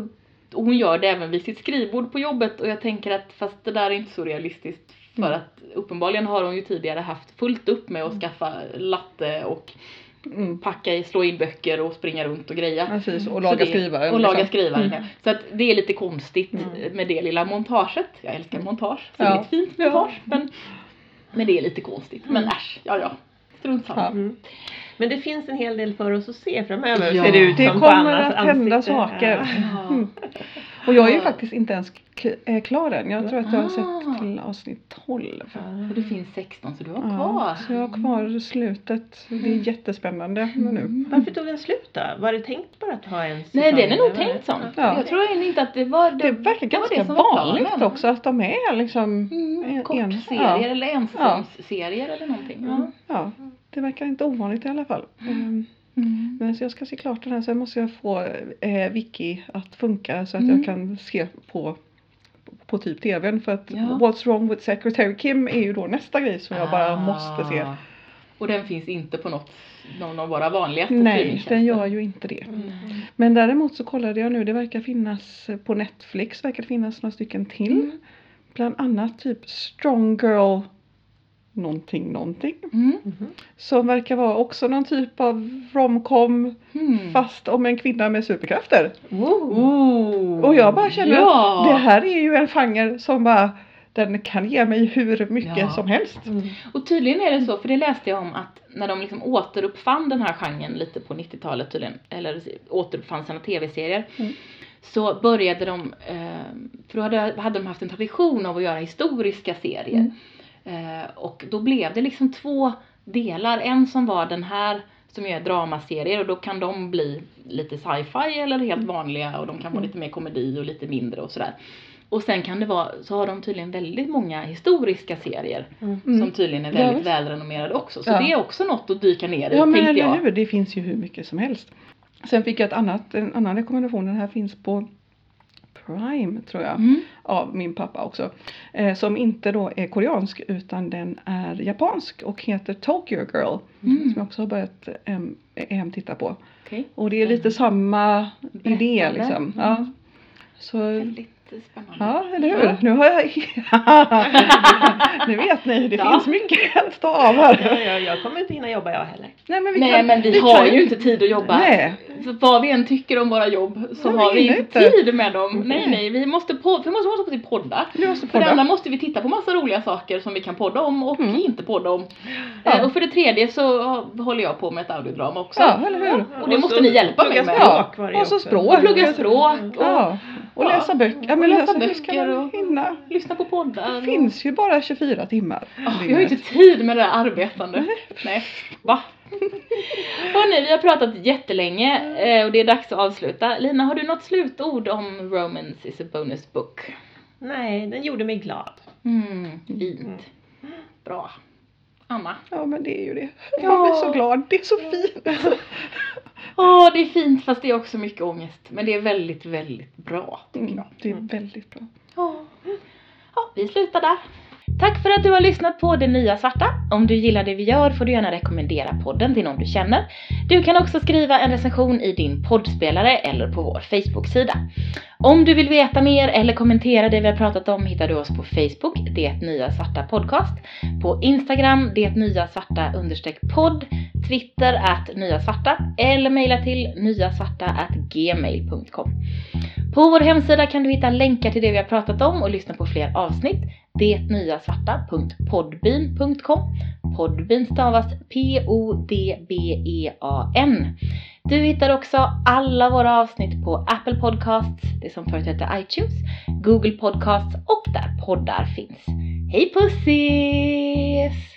och hon gör det även vid sitt skrivbord på jobbet och jag tänker att fast det där är inte så realistiskt. För Mm. att uppenbarligen har hon ju tidigare haft fullt upp med att skaffa latte och Mm. packa i, slå in böcker och springa runt och greja. Precis, och Så laga det- skrivaren. Och laga liksom. skrivaren, Mm. ja. Så att det är lite konstigt Mm. med det lilla montaget. Jag älskar montage, så Ja. det är ett fint Ja. montage. Men, men det är lite konstigt. Men äsch, ja ja. Strunt samma. Ja. Mm. Men det finns en hel del för oss att se framöver Ja. ser det ut Det som på kommer att hända ansikte. saker. Ja. Mm. Och jag är ju Ja. faktiskt inte ens eh, klar än. Jag tror att jag har Ah. sett till avsnitt 12. Och det finns 16 så du har Ja, kvar. så jag har kvar slutet. Det är jättespännande nu. Mm. Varför tog den slut då? Var det tänkt bara att ha en säsong? Nej den är nog tänkt sån. Ja. Jag tror inte att det var Det verkar det var ganska det vanligt också att de är liksom Mm, en- kortserier ja. eller ensäsongsserier eller någonting. Ja. Ja, det verkar inte ovanligt i alla fall. Ehm, Mm. Men så jag ska se klart den här, sen måste jag få eh, Wiki att funka så att Mm. jag kan se på på typ tvn för att Ja. What's wrong with Secretary Kim är ju då nästa grej som jag bara måste se. Ah. Och den finns inte på något, någon av våra vanligaste Nej, den gör ju inte det. Mm. Men däremot så kollade jag nu, det verkar finnas på Netflix, verkar det finnas några stycken till. Mm. Bland annat typ Strong Girl någonting någonting. Mm. Som verkar vara också någon typ av romcom Mm. fast om en kvinna med superkrafter. Oh. Och jag bara känner ja. att det här är ju en genre som bara den kan ge mig hur mycket Ja. som helst. Mm. Och tydligen är det så, för det läste jag om att när de liksom återuppfann den här genren lite på 90-talet tydligen, eller återuppfann sina tv-serier, Mm. så började de, eh, för då hade, hade de haft en tradition av att göra historiska serier. Mm. Eh, och då blev det liksom två delar, en som var den här som gör dramaserier och då kan de bli lite sci-fi eller helt Mm. vanliga och de kan vara lite mer komedi och lite mindre och sådär. Och sen kan det vara, så har de tydligen väldigt många historiska serier Mm. som tydligen är Ja, väldigt visst. välrenommerade också. Så Ja. det är också något att dyka ner i Ja men tänkte jag. hur, det finns ju hur mycket som helst. Sen fick jag ett annat, en annan rekommendation, den här finns på Prime tror jag. Mm. Av min pappa också. Eh, som inte då är koreansk utan den är japansk och heter Tokyo Girl. Mm. Som jag också har börjat äm, äm, titta på. Okej. Och det är lite samma idé liksom. Mm. Ja. Så Väldigt spännande. Ja, eller hur? Ja. Nu har jag... nu vet ni, det Ja. finns mycket att ta av här. Ja, ja, jag kommer inte hinna jobba jag heller. Nej men vi Nej kan, men vi, har kan ju inte tid att jobba. Nej. Så vad vi än tycker om våra jobb så Nej, har vi inte inte. tid med dem. Nej Nej. nej, vi måste, på, vi måste, måste podda. Vi måste För det podda. andra måste vi titta på massa roliga saker som vi kan podda om och Mm. inte podda om. Ja. Eh, och för det tredje så håller jag på med ett audiodrama också. Ja, eller hur? Och det Och måste ni hjälpa mig med. det och så språk. Och plugga språk och Ja, och Ja. läsa böcker. Ja, men läsa böcker och- hinna. lyssna på poddar. Det och- finns ju bara 24 timmar. Åh, vi har ju inte tid med det där arbetande. Nej, va? Hörni, vi har pratat jättelänge eh, och det är dags att avsluta. Lina, har du något slutord om Romance is a bonus book? Nej, den gjorde mig glad. Mm, fint. Bra. Anna? Ja men det är ju det. Ja. Man blir så glad. Det är så fint. Åh, det är fint fast det är också mycket ångest. Men det är väldigt, väldigt bra tycker Mm, det är väldigt bra. Ja. ja, vi slutar där. Tack för att du har lyssnat på Det Nya Svarta. Om du gillar det vi gör får du gärna rekommendera podden till någon du känner. Du kan också skriva en recension i din poddspelare eller på vår Facebook-sida. Om du vill veta mer eller kommentera det vi har pratat om hittar du oss på Facebook, Det Nya Svarta Podcast, på Instagram, Det Nya Svarta understreck podd, Twitter att Nya Svarta eller mejla till nyasvarta gmail.com. På vår hemsida kan du hitta länkar till det vi har pratat om och lyssna på fler avsnitt. Detnyasvarta.podbean.com Podbean stavas P-O-D-B-E-A-N. Du hittar också alla våra avsnitt på Apple Podcasts, det som förut hette iTunes, Google Podcasts och där poddar finns. Hej pussis!